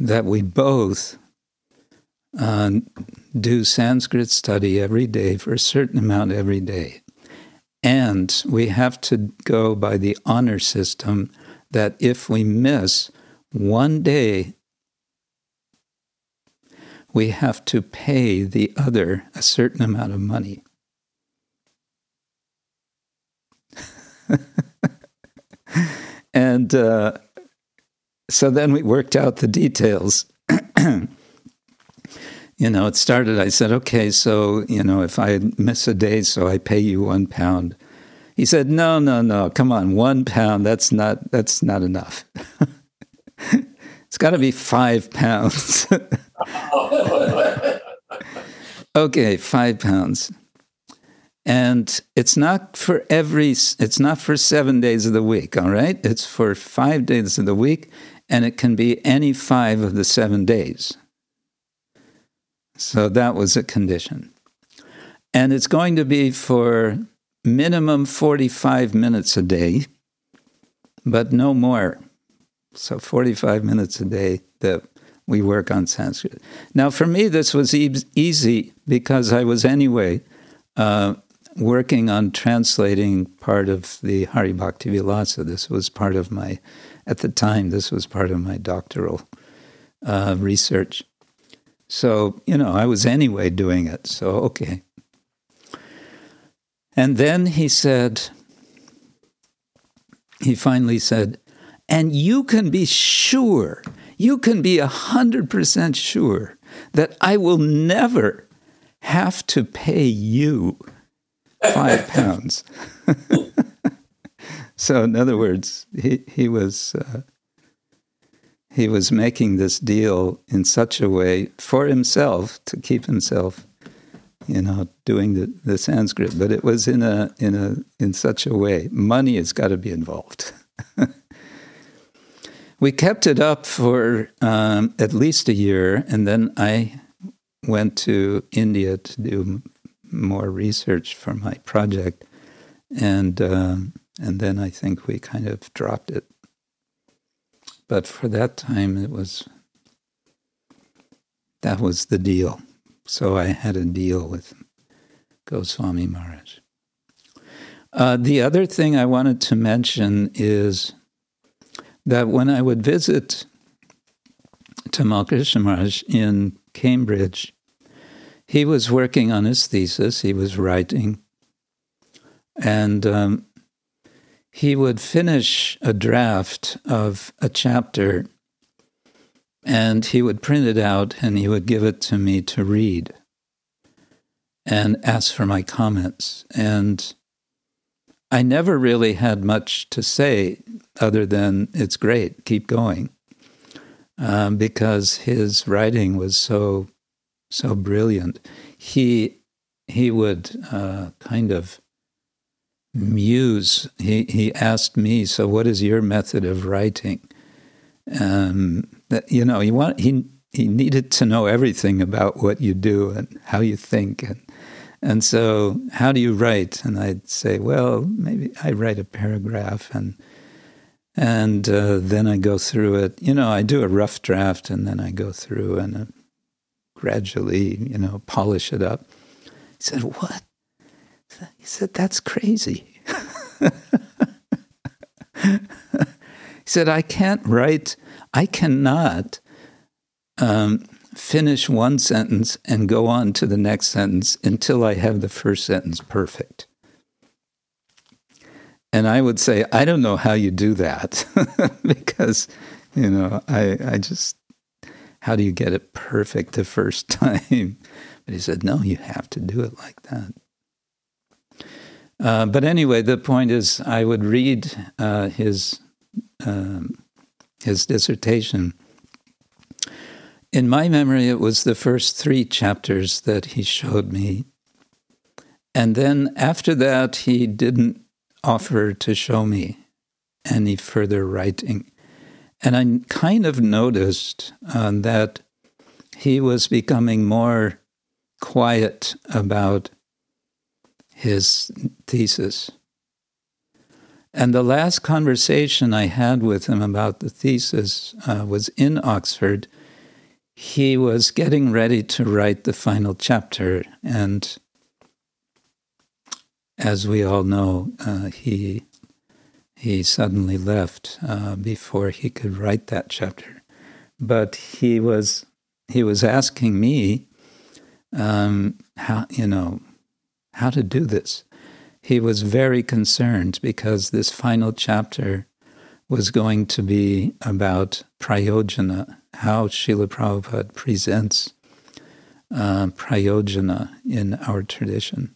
that we both uh, do Sanskrit study every day for a certain amount every day. And we have to go by the honor system that if we miss one day, we have to pay the other a certain amount of money. and uh, so then we worked out the details. you know, it started, I said, okay, so, you know, if I miss a day, so I pay you one pound. He said, no, no, no, come on, one pound, that's not, that's not enough. it's got to be five pounds. okay, five pounds. And it's not for every, it's not for seven days of the week, all right? It's for five days of the week, and it can be any five of the seven days. So that was a condition. And it's going to be for minimum 45 minutes a day, but no more. So 45 minutes a day that we work on Sanskrit. Now, for me, this was e- easy because I was anyway uh, working on translating part of the Hari Bhakti Vilasa. This was part of my, at the time, this was part of my doctoral uh, research. So, you know, I was anyway doing it. So, okay. And then he said, he finally said, and you can be sure, you can be 100% sure that I will never have to pay you five pounds. so, in other words, he, he was. Uh, he was making this deal in such a way for himself to keep himself you know, doing the, the Sanskrit, but it was in a in a in such a way. Money has got to be involved. we kept it up for um, at least a year, and then I went to India to do more research for my project, and um, and then I think we kind of dropped it. But for that time, it was that was the deal. So I had a deal with Goswami Maharaj. Uh, the other thing I wanted to mention is that when I would visit Tamal Krishna Maharaj in Cambridge, he was working on his thesis, he was writing, and um, he would finish a draft of a chapter and he would print it out and he would give it to me to read and ask for my comments. And I never really had much to say other than it's great, keep going, um, because his writing was so so brilliant. He he would uh, kind of muse. He he asked me, "So, what is your method of writing?" Um, that you know, he want he he needed to know everything about what you do and how you think and and so how do you write? And I'd say, well, maybe I write a paragraph and and uh, then I go through it. You know, I do a rough draft and then I go through and uh, gradually, you know, polish it up. He said, "What?" He said, "That's crazy." he said, "I can't write." I cannot um, finish one sentence and go on to the next sentence until I have the first sentence perfect. And I would say, I don't know how you do that because, you know, I, I just, how do you get it perfect the first time? But he said, no, you have to do it like that. Uh, but anyway, the point is, I would read uh, his um, his dissertation. In my memory, it was the first three chapters that he showed me. And then after that, he didn't offer to show me any further writing. And I kind of noticed uh, that he was becoming more quiet about his thesis. And the last conversation I had with him about the thesis uh, was in Oxford. He was getting ready to write the final chapter, and as we all know, uh, he he suddenly left uh, before he could write that chapter. But he was he was asking me um, how you know how to do this he was very concerned because this final chapter was going to be about prayojana, how Srila Prabhupada presents uh, prayojana in our tradition.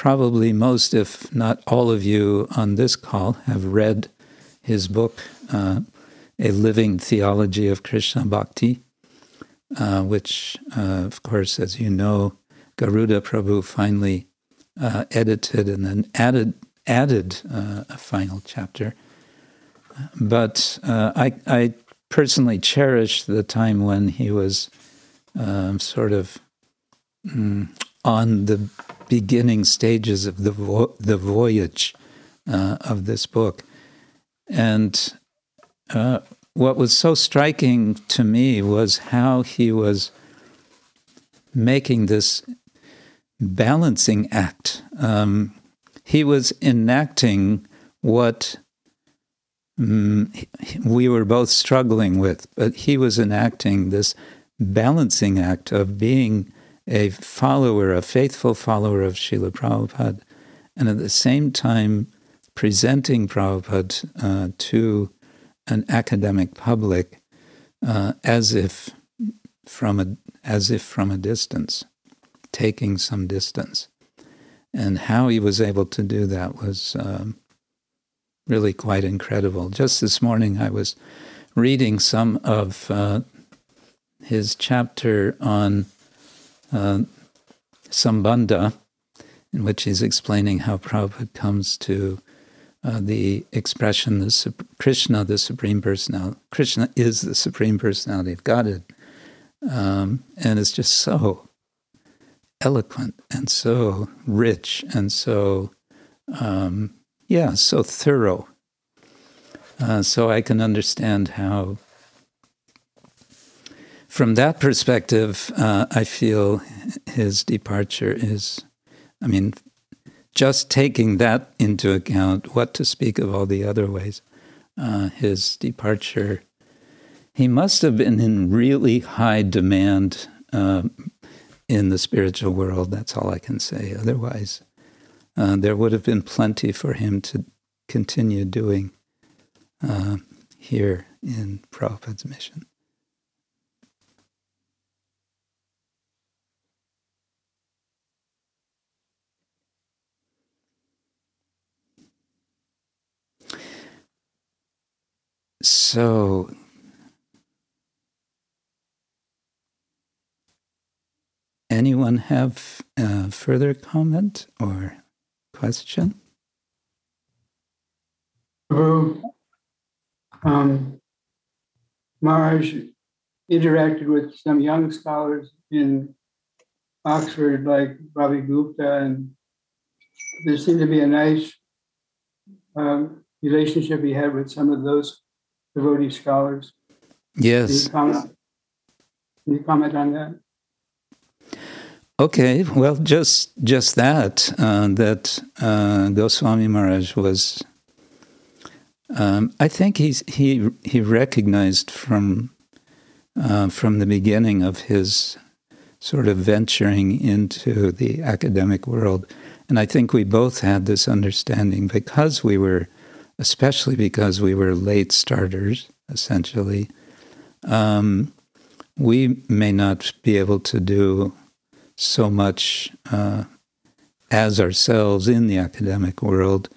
Probably most, if not all of you on this call, have read his book, uh, A Living Theology of Krishna Bhakti, uh, which, uh, of course, as you know, Garuda Prabhu finally uh, edited and then added added uh, a final chapter. But uh, I, I personally cherish the time when he was um, sort of mm, on the beginning stages of the vo- the voyage uh, of this book, and uh, what was so striking to me was how he was making this balancing act. Um, he was enacting what um, we were both struggling with, but he was enacting this balancing act of being a follower, a faithful follower of Srila Prabhupada, and at the same time presenting Prabhupada uh, to an academic public uh, as if from a as if from a distance, taking some distance, and how he was able to do that was um, really quite incredible. Just this morning, I was reading some of uh, his chapter on uh, Sambandha, in which he's explaining how Prabhupada comes to uh, the expression the Krishna, the Supreme Personality. Krishna is the Supreme Personality of Godhead. Um, and it's just so eloquent and so rich and so, um, yeah, so thorough. Uh, so I can understand how, from that perspective, uh, I feel his departure is, I mean, just taking that into account, what to speak of all the other ways, uh, his departure, he must have been in really high demand uh, in the spiritual world. That's all I can say. Otherwise, uh, there would have been plenty for him to continue doing uh, here in Prabhupada's mission. So, anyone have a further comment or question? Um, Maharaj interacted with some young scholars in Oxford, like Ravi Gupta, and there seemed to be a nice um, relationship he had with some of those devotee scholars. Yes. Can you comment, can you comment on that? Okay, well, just just that uh, that uh, Goswami Maharaj was. Um, I think he's he he recognized from uh, from the beginning of his sort of venturing into the academic world, and I think we both had this understanding because we were especially because we were late starters, essentially, um, we may not be able to do so much uh, as ourselves in the academic world.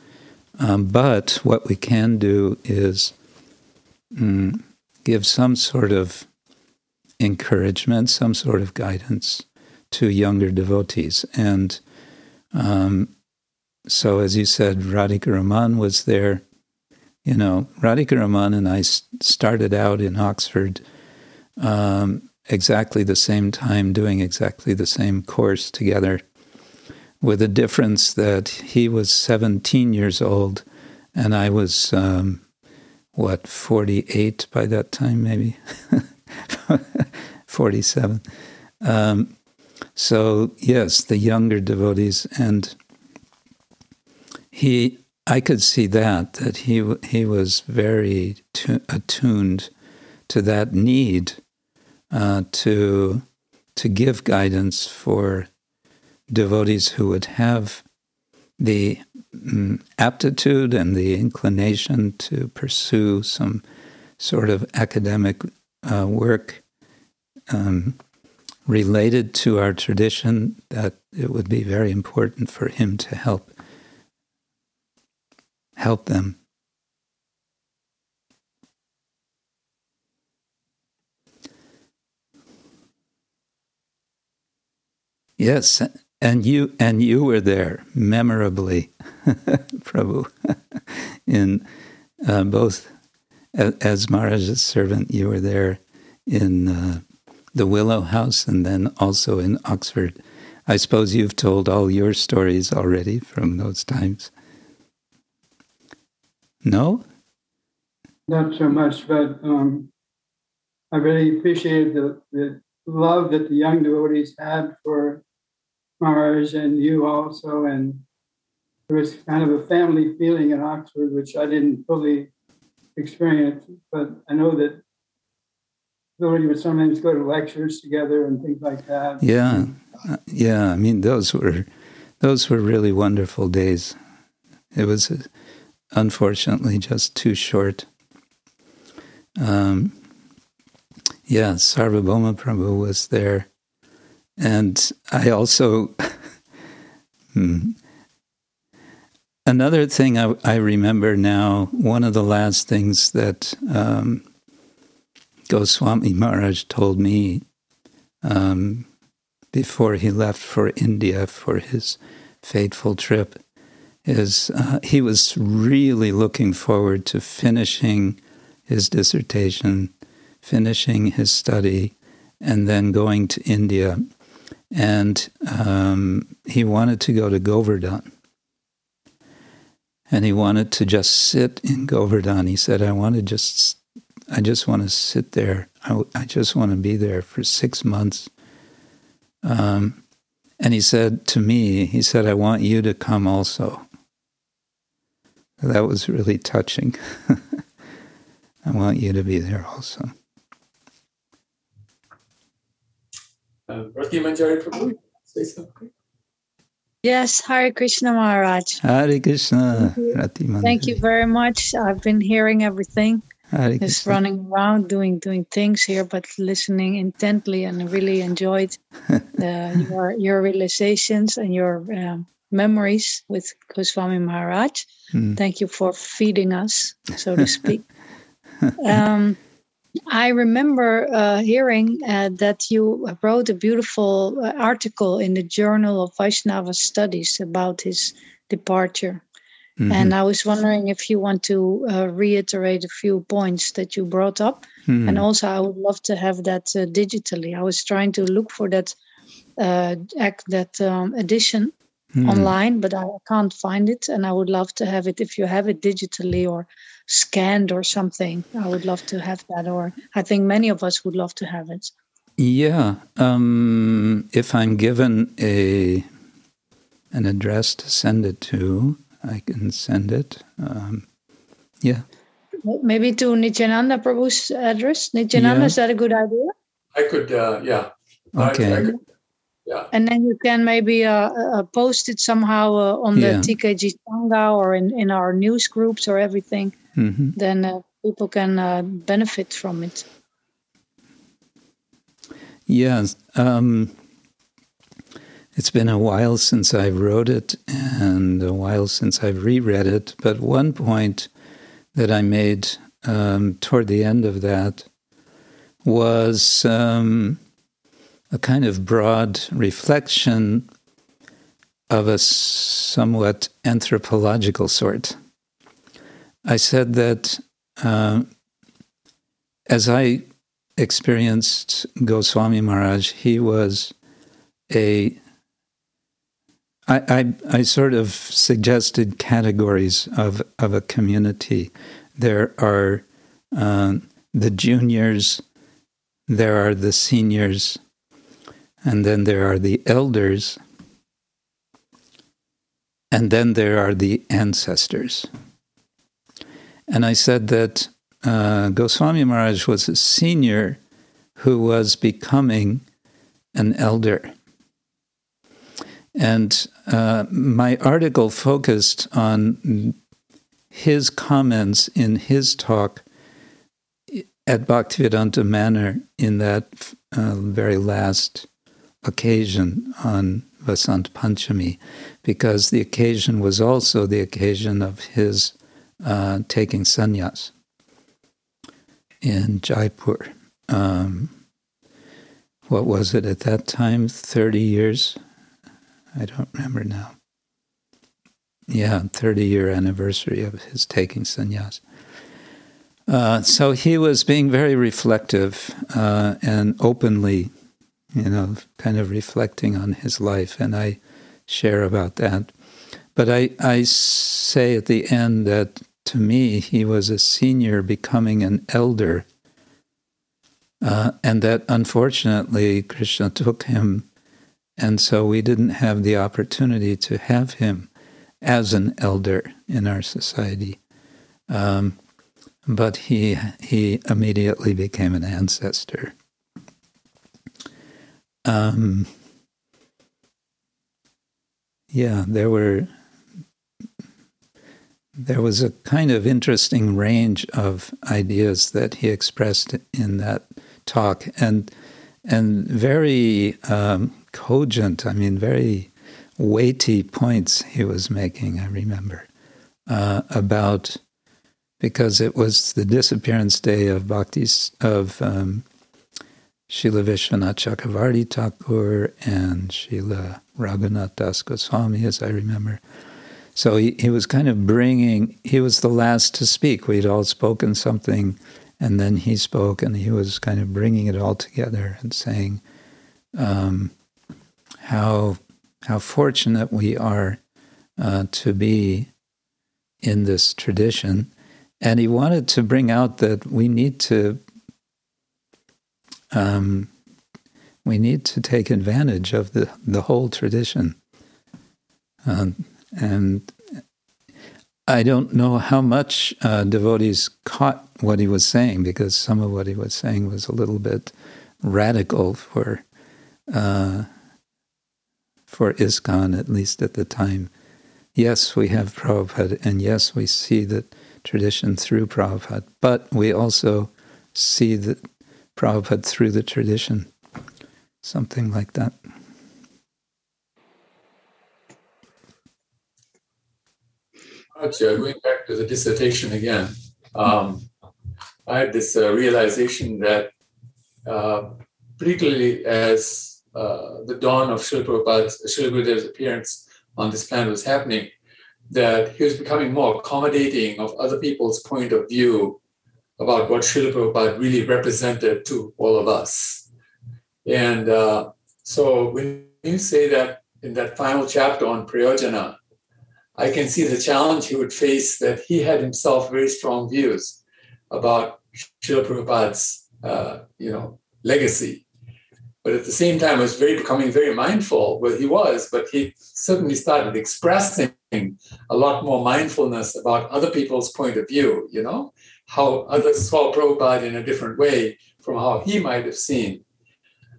Um, but what we can do is mm, give some sort of encouragement, some sort of guidance to younger devotees. And um, so, as you said, Radhika Raman was there you know, Radhika Raman and I started out in Oxford um, exactly the same time, doing exactly the same course together, with a difference that he was 17 years old and I was, um, what, 48 by that time, maybe? 47. Um, so, yes, the younger devotees. And he I could see that that he he was very tu- attuned to that need uh, to to give guidance for devotees who would have the um, aptitude and the inclination to pursue some sort of academic uh, work um, related to our tradition. That it would be very important for him to help help them. Yes, and you and you were there memorably, Prabhu, in uh, both as Maharaj's servant. You were there in uh, the Willow House and then also in Oxford. I suppose you've told all your stories already from those times. No? Not so much, but um, I really appreciated the, the love that the young devotees had for Maharaj and you also. And there was kind of a family feeling in Oxford, which I didn't fully experience, but I know that we would sometimes go to lectures together and things like that. Yeah, uh, yeah. I mean, those were those were really wonderful days. It was unfortunately just too short. Um, yeah, Sarvabhauma Prabhu was there. And I also, hmm, another thing I, I, remember now, one of the last things that um, Goswami Maharaj told me um, before he left for India for his fateful trip is uh, he was really looking forward to finishing his dissertation, finishing his study, and then going to India. And um, he wanted to go to Govardhan. And he wanted to just sit in Govardhan. He said, I want to just, I just want to sit there. I, I just want to be there for six months. Um, and he said to me, he said, I want you to come also. That was really touching. I want you to be there also. Uh, Rati Manjari Prabhu. Yes, Hare Krishna Maharaj. Hare Krishna, Rati Manjari. Thank you very much. I've been hearing everything. Hare Just Krishna. running around doing doing things here, but listening intently, and I really enjoyed the, your your realizations and your um, memories with Goswami Maharaj. Mm. Thank you for feeding us, so to speak. um, I remember uh, hearing uh, that you wrote a beautiful uh, article in the Journal of Vaishnava Studies about his departure. Mm-hmm. And I was wondering if you want to uh, reiterate a few points that you brought up. Mm-hmm. And also, I would love to have that uh, digitally. I was trying to look for that uh, that um, edition mm. online, but I can't find it. And I would love to have it if you have it digitally or scanned or something. I would love to have that, or I think many of us would love to have it. Yeah, um, if I'm given a an address to send it to, I can send it. Um, yeah. Maybe to Nityananda Prabhu's address. Nityananda, yeah. is that a good idea? I could, uh, yeah. Okay. I, I could, yeah. And then you can maybe uh, uh, post it somehow uh, on the. TKG Sangha or in, in our news groups or everything. Mm-hmm. Then uh, people can uh, benefit from it. Yes. Um, it's been a while since I wrote it and a while since I've reread it. But one point that I made um, toward the end of that was. Um, a kind of broad reflection of a somewhat anthropological sort. I said that uh, as I experienced Goswami Maharaj, he was a I, I, I, sort of suggested categories of, of a community. There are uh, the juniors, there are the seniors, and then there are the elders, and then there are the ancestors. And I said that uh, Goswami Maharaj was a senior who was becoming an elder. And uh, my article focused on his comments in his talk at Bhaktivedanta Manor in that uh, very last occasion on Vasant Panchami, because the occasion was also the occasion of his uh, taking sannyas in Jaipur. Um, what was it at that time? 30 years I don't remember now. Yeah, 30 year anniversary of his taking sannyas. Uh, so he was being very reflective uh, and openly, you know, kind of reflecting on his life, and I share about that. But I, I say at the end that to me, he was a senior becoming an elder, uh, and that unfortunately Krishna took him, and so we didn't have the opportunity to have him as an elder in our society. Um, but he he immediately became an ancestor. Um, yeah, there were there was a kind of interesting range of ideas that he expressed in that talk, and and very um, cogent. I mean, very weighty points he was making. I remember uh, about because it was the disappearance day of Bhakti's of um, Srila Vishwanath Chakravarti Thakur and Srila Raghunath Das Goswami, as I remember. So he, he was kind of bringing, he was the last to speak. We'd all spoken something, and then he spoke, and he was kind of bringing it all together and saying um, how, how fortunate we are uh, to be in this tradition. And he wanted to bring out that we need to um, we need to take advantage of the, the whole tradition. Um, and I don't know how much uh, devotees caught what he was saying because some of what he was saying was a little bit radical for uh, for ISKCON, at least at the time. Yes, we have Prabhupada, and yes, we see the tradition through Prabhupada, but we also see the Prabhupada through the tradition. Something like that. Actually, going back to the dissertation again, um, I had this uh, realization that, uh, particularly as uh, the dawn of Srila Prabhupada's, appearance on this planet was happening, that he was becoming more accommodating of other people's point of view about what Srila Prabhupada really represented to all of us. And uh, so when you say that in that final chapter on Prayojana, I can see the challenge he would face that he had himself very strong views about Srila Prabhupada's, uh, you know, legacy. But at the same time, was very becoming very mindful. Well, he was, but he certainly started expressing a lot more mindfulness about other people's point of view. You know, how others saw Prabhupada in a different way from how he might have seen.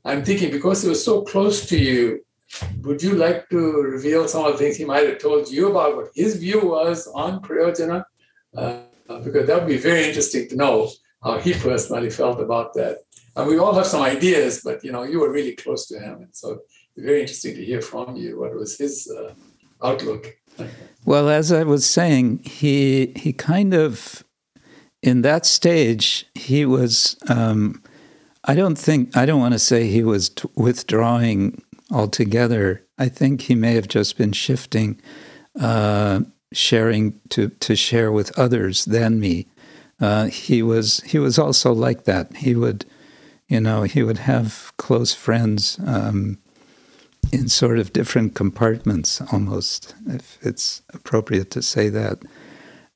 I'm thinking because he was so close to you, would you like to reveal some of the things he might have told you about what his view was on Prayojana? Uh, because that would be very interesting to know how he personally felt about that. And we all have some ideas, but you know, you were really close to him, and so very interesting to hear from you what was his uh, outlook. Well, as I was saying, he he kind of in that stage he was. Um, I don't think I don't want to say he was t- withdrawing altogether. I think he may have just been shifting, uh, sharing to to share with others than me. Uh, he was he was also like that. He would, you know, he would have close friends um, in sort of different compartments, almost, if it's appropriate to say that.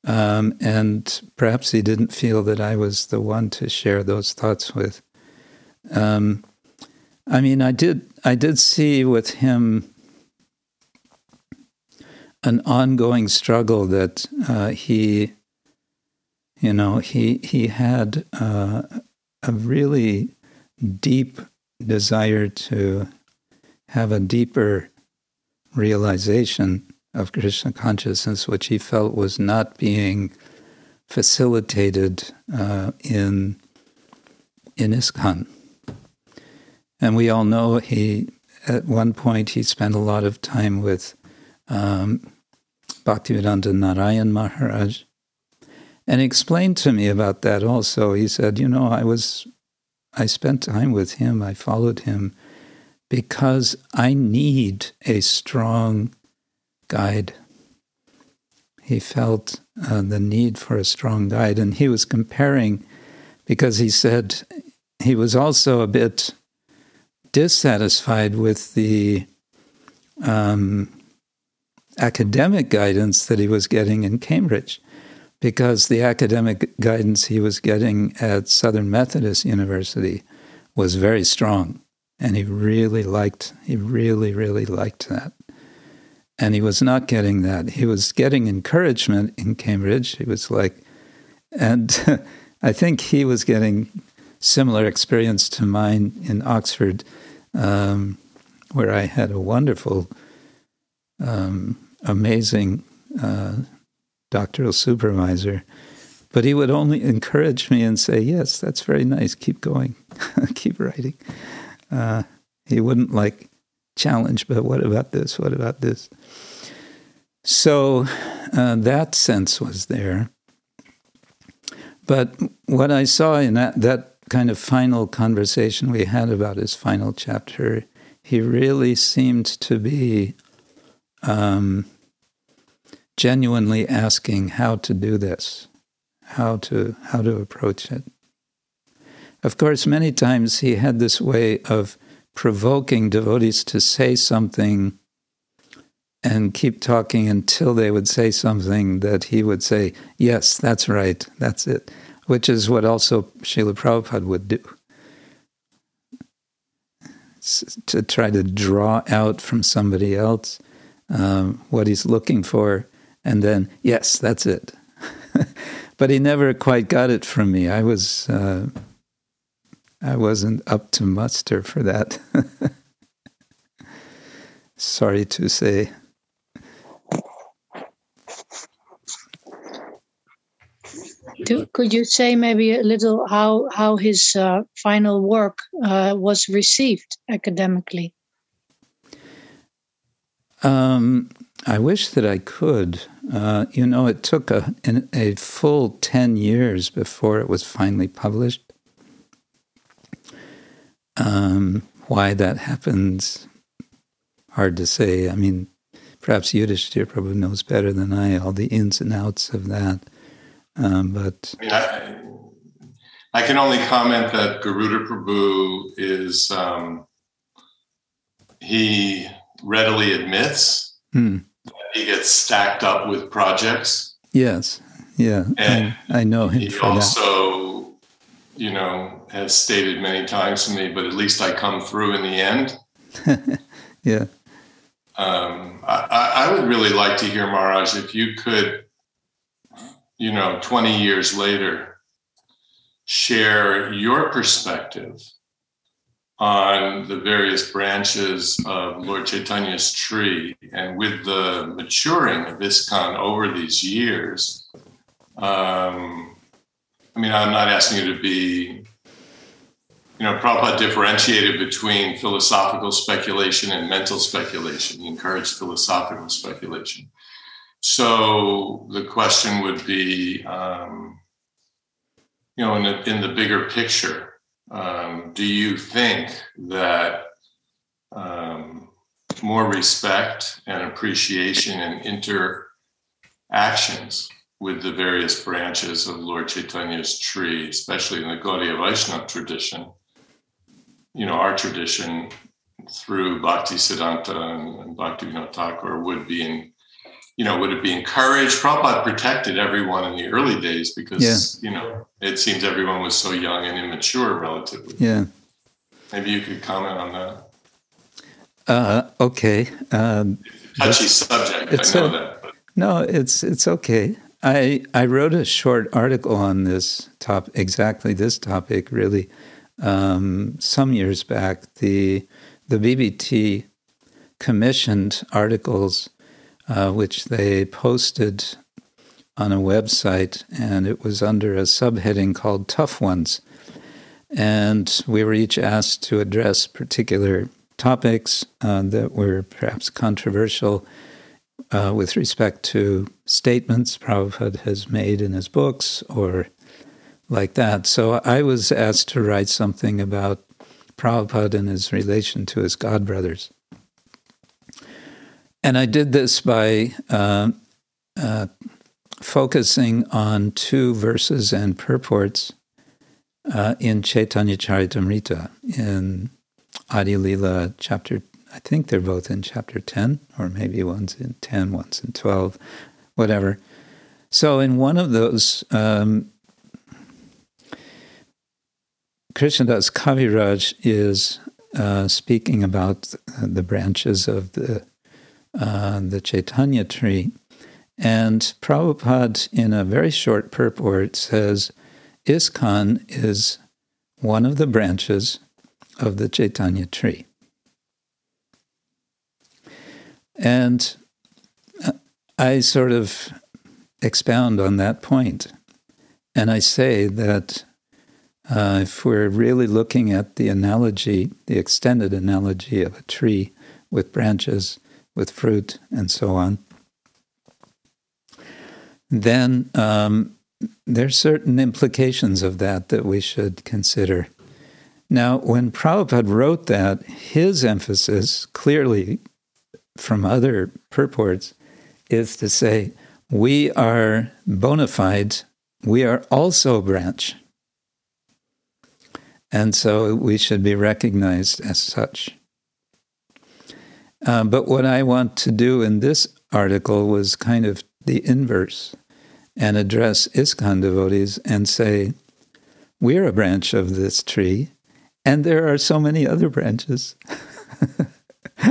Um, and perhaps he didn't feel that I was the one to share those thoughts with. Um, I mean, I did I did see with him an ongoing struggle that uh, he, you know, he he had uh, a really deep desire to have a deeper realization of Krishna consciousness, which he felt was not being facilitated uh, in in ISKCON. And we all know he, at one point, he spent a lot of time with um, Bhaktivedanta Narayan Maharaj. And explained to me about that also. He said, You know, I was, I spent time with him, I followed him, because I need a strong guide. He felt uh, the need for a strong guide, and he was comparing because he said he was also a bit dissatisfied with the um, academic guidance that he was getting in Cambridge because the academic guidance he was getting at Southern Methodist University was very strong. And he really liked, he really, really liked that. And he was not getting that. He was getting encouragement in Cambridge. He was like, and I think he was getting similar experience to mine in Oxford, um, where I had a wonderful, um, amazing uh, doctoral supervisor. But he would only encourage me and say, Yes, that's very nice. Keep going, keep writing. Uh, he wouldn't like challenge, but what about this? What about this? So uh, that sense was there. But what I saw in that, that kind of final conversation we had about his final chapter, he really seemed to be um, genuinely asking how to do this, how to how to approach it. Of course, many times he had this way of provoking devotees to say something and keep talking until they would say something that he would say, Yes, that's right, that's it, which is what also Srila Prabhupada would do. To try to draw out from somebody else um, what he's looking for and then, yes, that's it. but he never quite got it from me. I was, uh, I wasn't up to muster for that. Sorry to say. Could you say maybe a little how how his uh, final work uh, was received academically? Um, I wish that I could. Uh, you know, it took a, a full 10 years before it was finally published. Um, why that happens, hard to say. I mean, perhaps Yudhishthir probably knows better than I all the ins and outs of that. Um, but I, mean, I, I, can only comment that Garuda Prabhu is, um, he readily admits hmm he gets stacked up with projects. Yes, yeah, and I, I know him. He also, that. you know, has stated many times to me, but at least I come through in the end. yeah. Um, I, I would really like to hear Maharaj if you could, you know, 20 years later, share your perspective on the various branches of Lord Chaitanya's tree. And with the maturing of ISKCON over these years, um, I mean, I'm not asking you to be, you know, Prabhupada differentiated between philosophical speculation and mental speculation. He encouraged philosophical speculation. So the question would be, um, you know, in the, in the bigger picture, um, do you think that um, more respect and appreciation and interactions with the various branches of Lord Chaitanya's tree, especially in the Gaudiya Vaishnava tradition, you know, our tradition through Bhakti Siddhanta and, and Bhakti Vinod Thakur would be in you know, would it be encouraged? Prabhupada protected everyone in the early days because, yeah. you know, it seems everyone was so young and immature relatively. Yeah. Maybe you could comment on that. Uh, okay. Um, Touchy subject. It's I know a, that. But. No, it's it's okay. I I wrote a short article on this top exactly this topic really um, some years back. The the BBT commissioned articles uh, which they posted on a website, and it was under a subheading called Tough Ones. And we were each asked to address particular topics uh, that were perhaps controversial uh, with respect to statements Prabhupada has made in his books or like that. So I was asked to write something about Prabhupada and his relation to his godbrothers. And I did this by uh, uh, focusing on two verses and purports uh, in Chaitanya Charitamrita in Adi Lila chapter, I think they're both in chapter 10, or maybe one's in 10, one's in 12, whatever. So in one of those, um, Krishnadas Kaviraj is uh, speaking about the branches of the uh, the Chaitanya tree, and Prabhupada, in a very short purport, says ISKCON is one of the branches of the Chaitanya tree. And I sort of expound on that point, and I say that uh, if we're really looking at the analogy, the extended analogy of a tree with branches, with fruit, and so on, then um, there's certain implications of that that we should consider. Now, when Prabhupada wrote that, his emphasis, clearly from other purports, is to say, we are bona fide, we are also branch. And so we should be recognized as such. Uh, but what I want to do in this article was kind of the inverse and address ISKCON devotees and say, We're a branch of this tree, and there are so many other branches.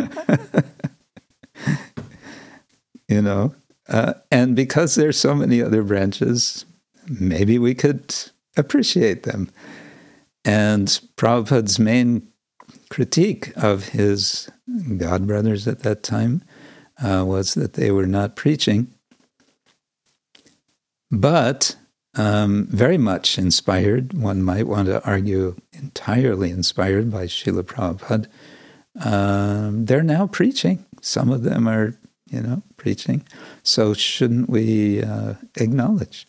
you know, uh, and because there's so many other branches, maybe we could appreciate them. And Prabhupada's main critique of his God brothers at that time uh, was that they were not preaching, but um, very much inspired, one might want to argue entirely inspired by Srila Prabhupada. Um, they're now preaching. Some of them are, you know, preaching. So shouldn't we uh, acknowledge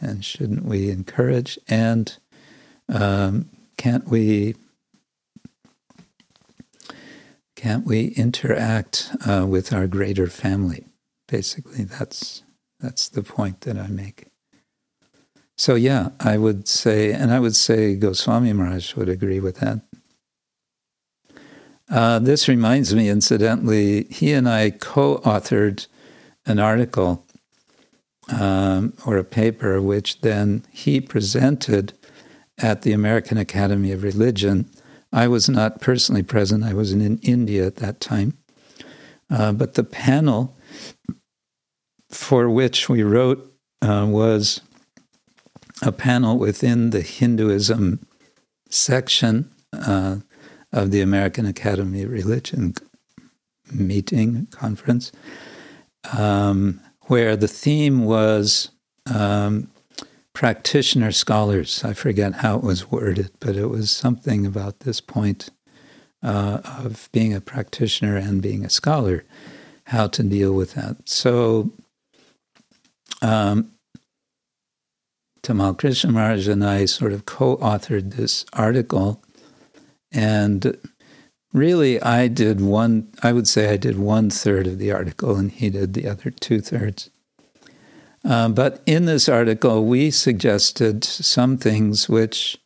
and shouldn't we encourage and um, can't we can't we interact uh, with our greater family? Basically, that's that's the point that I make. So yeah, I would say, and I would say Goswami Maharaj would agree with that. Uh, this reminds me, incidentally, he and I co-authored an article um, or a paper, which then he presented at the American Academy of Religion I was not personally present, I was in India at that time. Uh, but the panel for which we wrote uh, was a panel within the Hinduism section uh, of the American Academy of Religion meeting, conference, um, where the theme was um, practitioner scholars. I forget how it was worded, but it was something about this point uh, of being a practitioner and being a scholar, how to deal with that. So, um, Tamal Krishna and I sort of co authored this article. And really, I did one, I would say I did one third of the article, and he did the other two thirds. Uh, but in this article, we suggested some things which,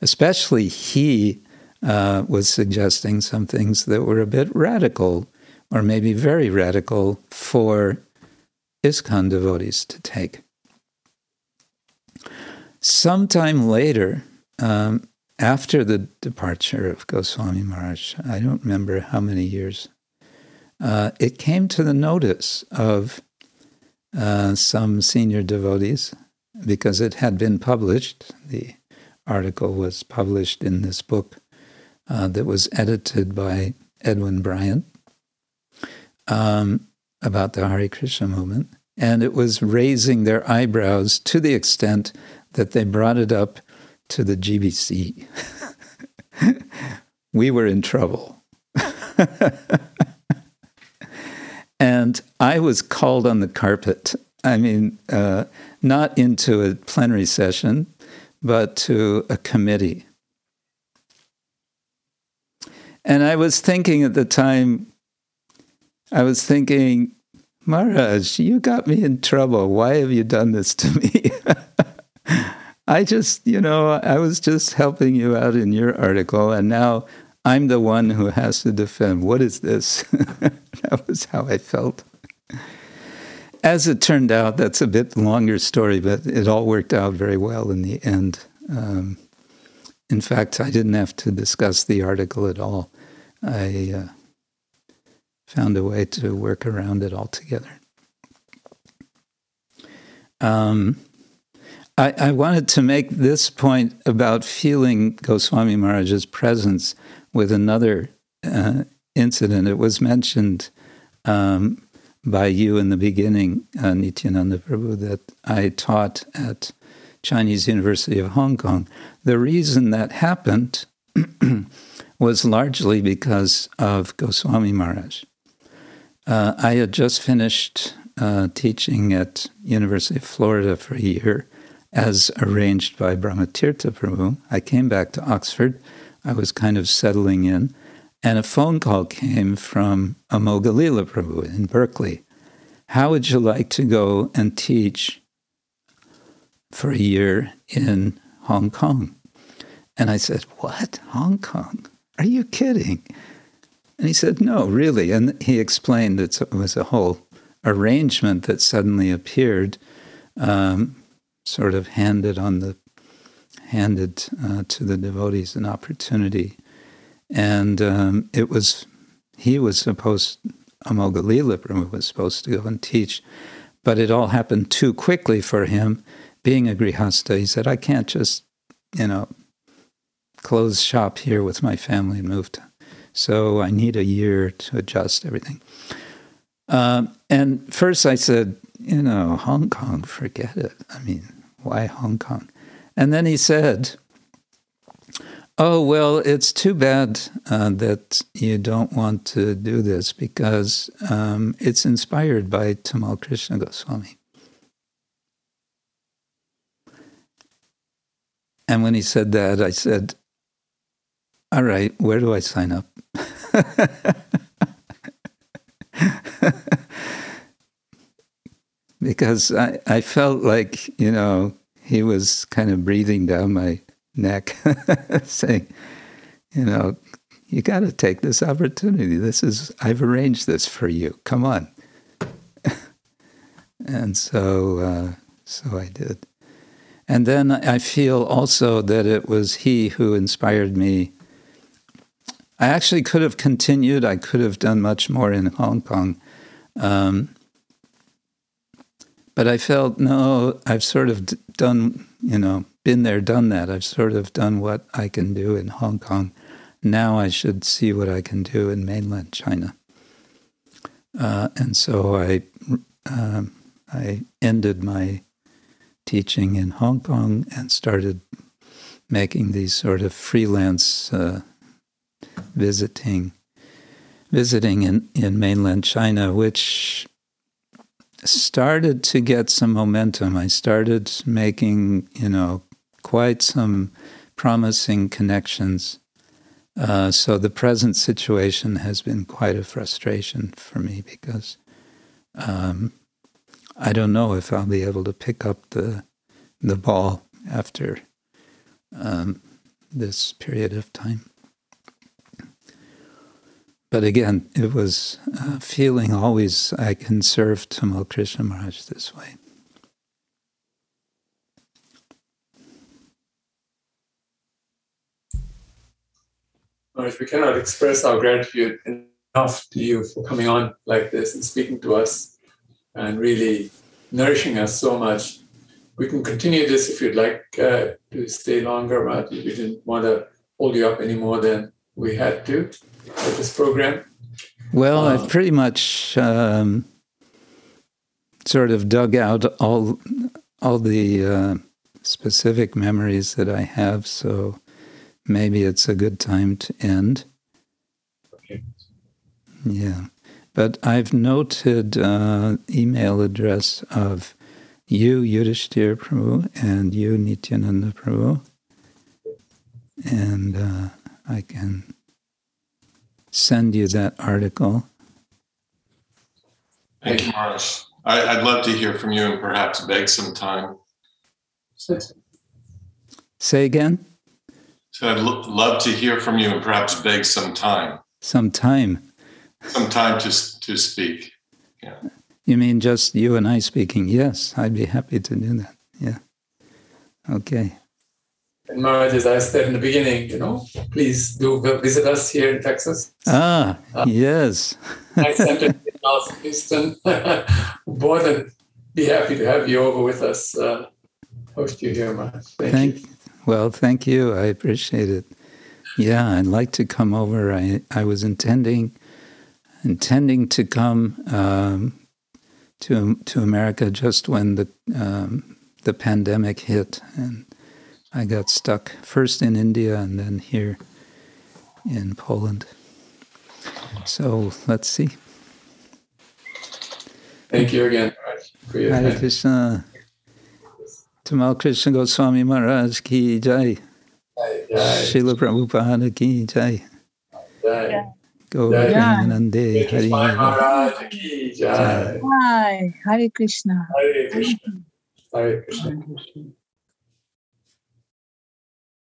especially he uh, was suggesting some things that were a bit radical, or maybe very radical, for ISKCON devotees to take. Sometime later, um, after the departure of Goswami Maharaj, I don't remember how many years, uh, it came to the notice of uh, some senior devotees because it had been published. The article was published in this book uh, that was edited by Edwin Bryant um, about the Hare Krishna movement. And it was raising their eyebrows to the extent that they brought it up to the GBC. we were in trouble. And I was called on the carpet. I mean, uh, not into a plenary session, but to a committee. And I was thinking at the time, I was thinking, Maharaj, you got me in trouble. Why have you done this to me? I just, you know, I was just helping you out in your article, and now I'm the one who has to defend. What is this? that was how I felt. As it turned out, that's a bit longer story, but it all worked out very well in the end. Um, in fact, I didn't have to discuss the article at all. I uh, found a way to work around it altogether. Um, I, I, wanted to make this point about feeling Goswami Maharaj's presence with another uh, incident. It was mentioned um, by you in the beginning, uh, Nityananda Prabhu, that I taught at Chinese University of Hong Kong. The reason that happened was largely because of Goswami Maharaj. Uh, I had just finished uh, teaching at University of Florida for a year, as arranged by Brahmatirtha Prabhu. I came back to Oxford. I was kind of settling in, and a phone call came from Amogalila Prabhu in Berkeley. How would you like to go and teach for a year in Hong Kong? And I said, What? Hong Kong? Are you kidding? And he said, No, really. And he explained that it was a whole arrangement that suddenly appeared, um, sort of handed on the handed uh, to the devotees an opportunity and um, it was, he was supposed, Amogalila was supposed to go and teach, but it all happened too quickly for him. Being a Grihastha, he said, I can't just, you know, close shop here with my family and move to. So I need a year to adjust everything. Uh, and first I said, you know, Hong Kong, forget it. I mean, why Hong Kong? And then he said, Oh, well, it's too bad uh, that you don't want to do this because um, it's inspired by Tamal Krishna Goswami. And when he said that, I said, All right, where do I sign up? because I, I felt like, you know, he was kind of breathing down my neck, saying, you know, you got to take this opportunity. This is, I've arranged this for you. Come on. and so, uh, so I did. And then I feel also that it was he who inspired me. I actually could have continued. I could have done much more in Hong Kong. Um, but I felt, no, I've sort of done, you know, been there, done that. I've sort of done what I can do in Hong Kong. Now I should see what I can do in mainland China. Uh, and so I, um, I ended my teaching in Hong Kong and started making these sort of freelance uh, visiting, visiting in, in mainland China, which started to get some momentum. I started making, you know, quite some promising connections. Uh, so the present situation has been quite a frustration for me because um, I don't know if I'll be able to pick up the the ball after um, this period of time. But again, it was feeling always I can serve Tamal Krishna Maharaj this way. Maharaj, we cannot express our gratitude enough to you for coming on like this and speaking to us and really nourishing us so much. We can continue this if you'd like uh, to stay longer, but we didn't want to hold you up any more than we had to with this program. Well, uh, I've pretty much um, sort of dug out all all the uh, specific memories that I have, so maybe it's a good time to end. Okay. Yeah. But I've noted uh, email address of you, Yudhishthir Prabhu, and you, Nityananda Prabhu. And uh, I can send you that article. Thank you, Maharaj. I, would love to hear from you and perhaps beg some time. Say again? So I'd lo- love to hear from you and perhaps beg some time. Some time. Some time to to speak. Yeah. You mean just you and I speaking? Yes, I'd be happy to do that. Yeah. Okay. Maharaj, as I said in the beginning, you know, please do visit us here in Texas. Ah, uh, yes. I center in North Houston. More than be happy to have you over with us. Uh, host you here, Maharaj. Thank, thank you. Well, thank you. I appreciate it. Yeah, I'd like to come over. I, I was intending intending to come um, to to America just when the um, the pandemic hit, and I got stuck first in India and then here in Poland. So let's see. Thank you again. Hare Krishna. Tamal Krishna Goswami Maharaj ki jai. Srila Prabhupada ki jai. Jai. Gauravanande Hari Maharaj ki jai. Hi, Hare Krishna. Hare Krishna. Hare Krishna.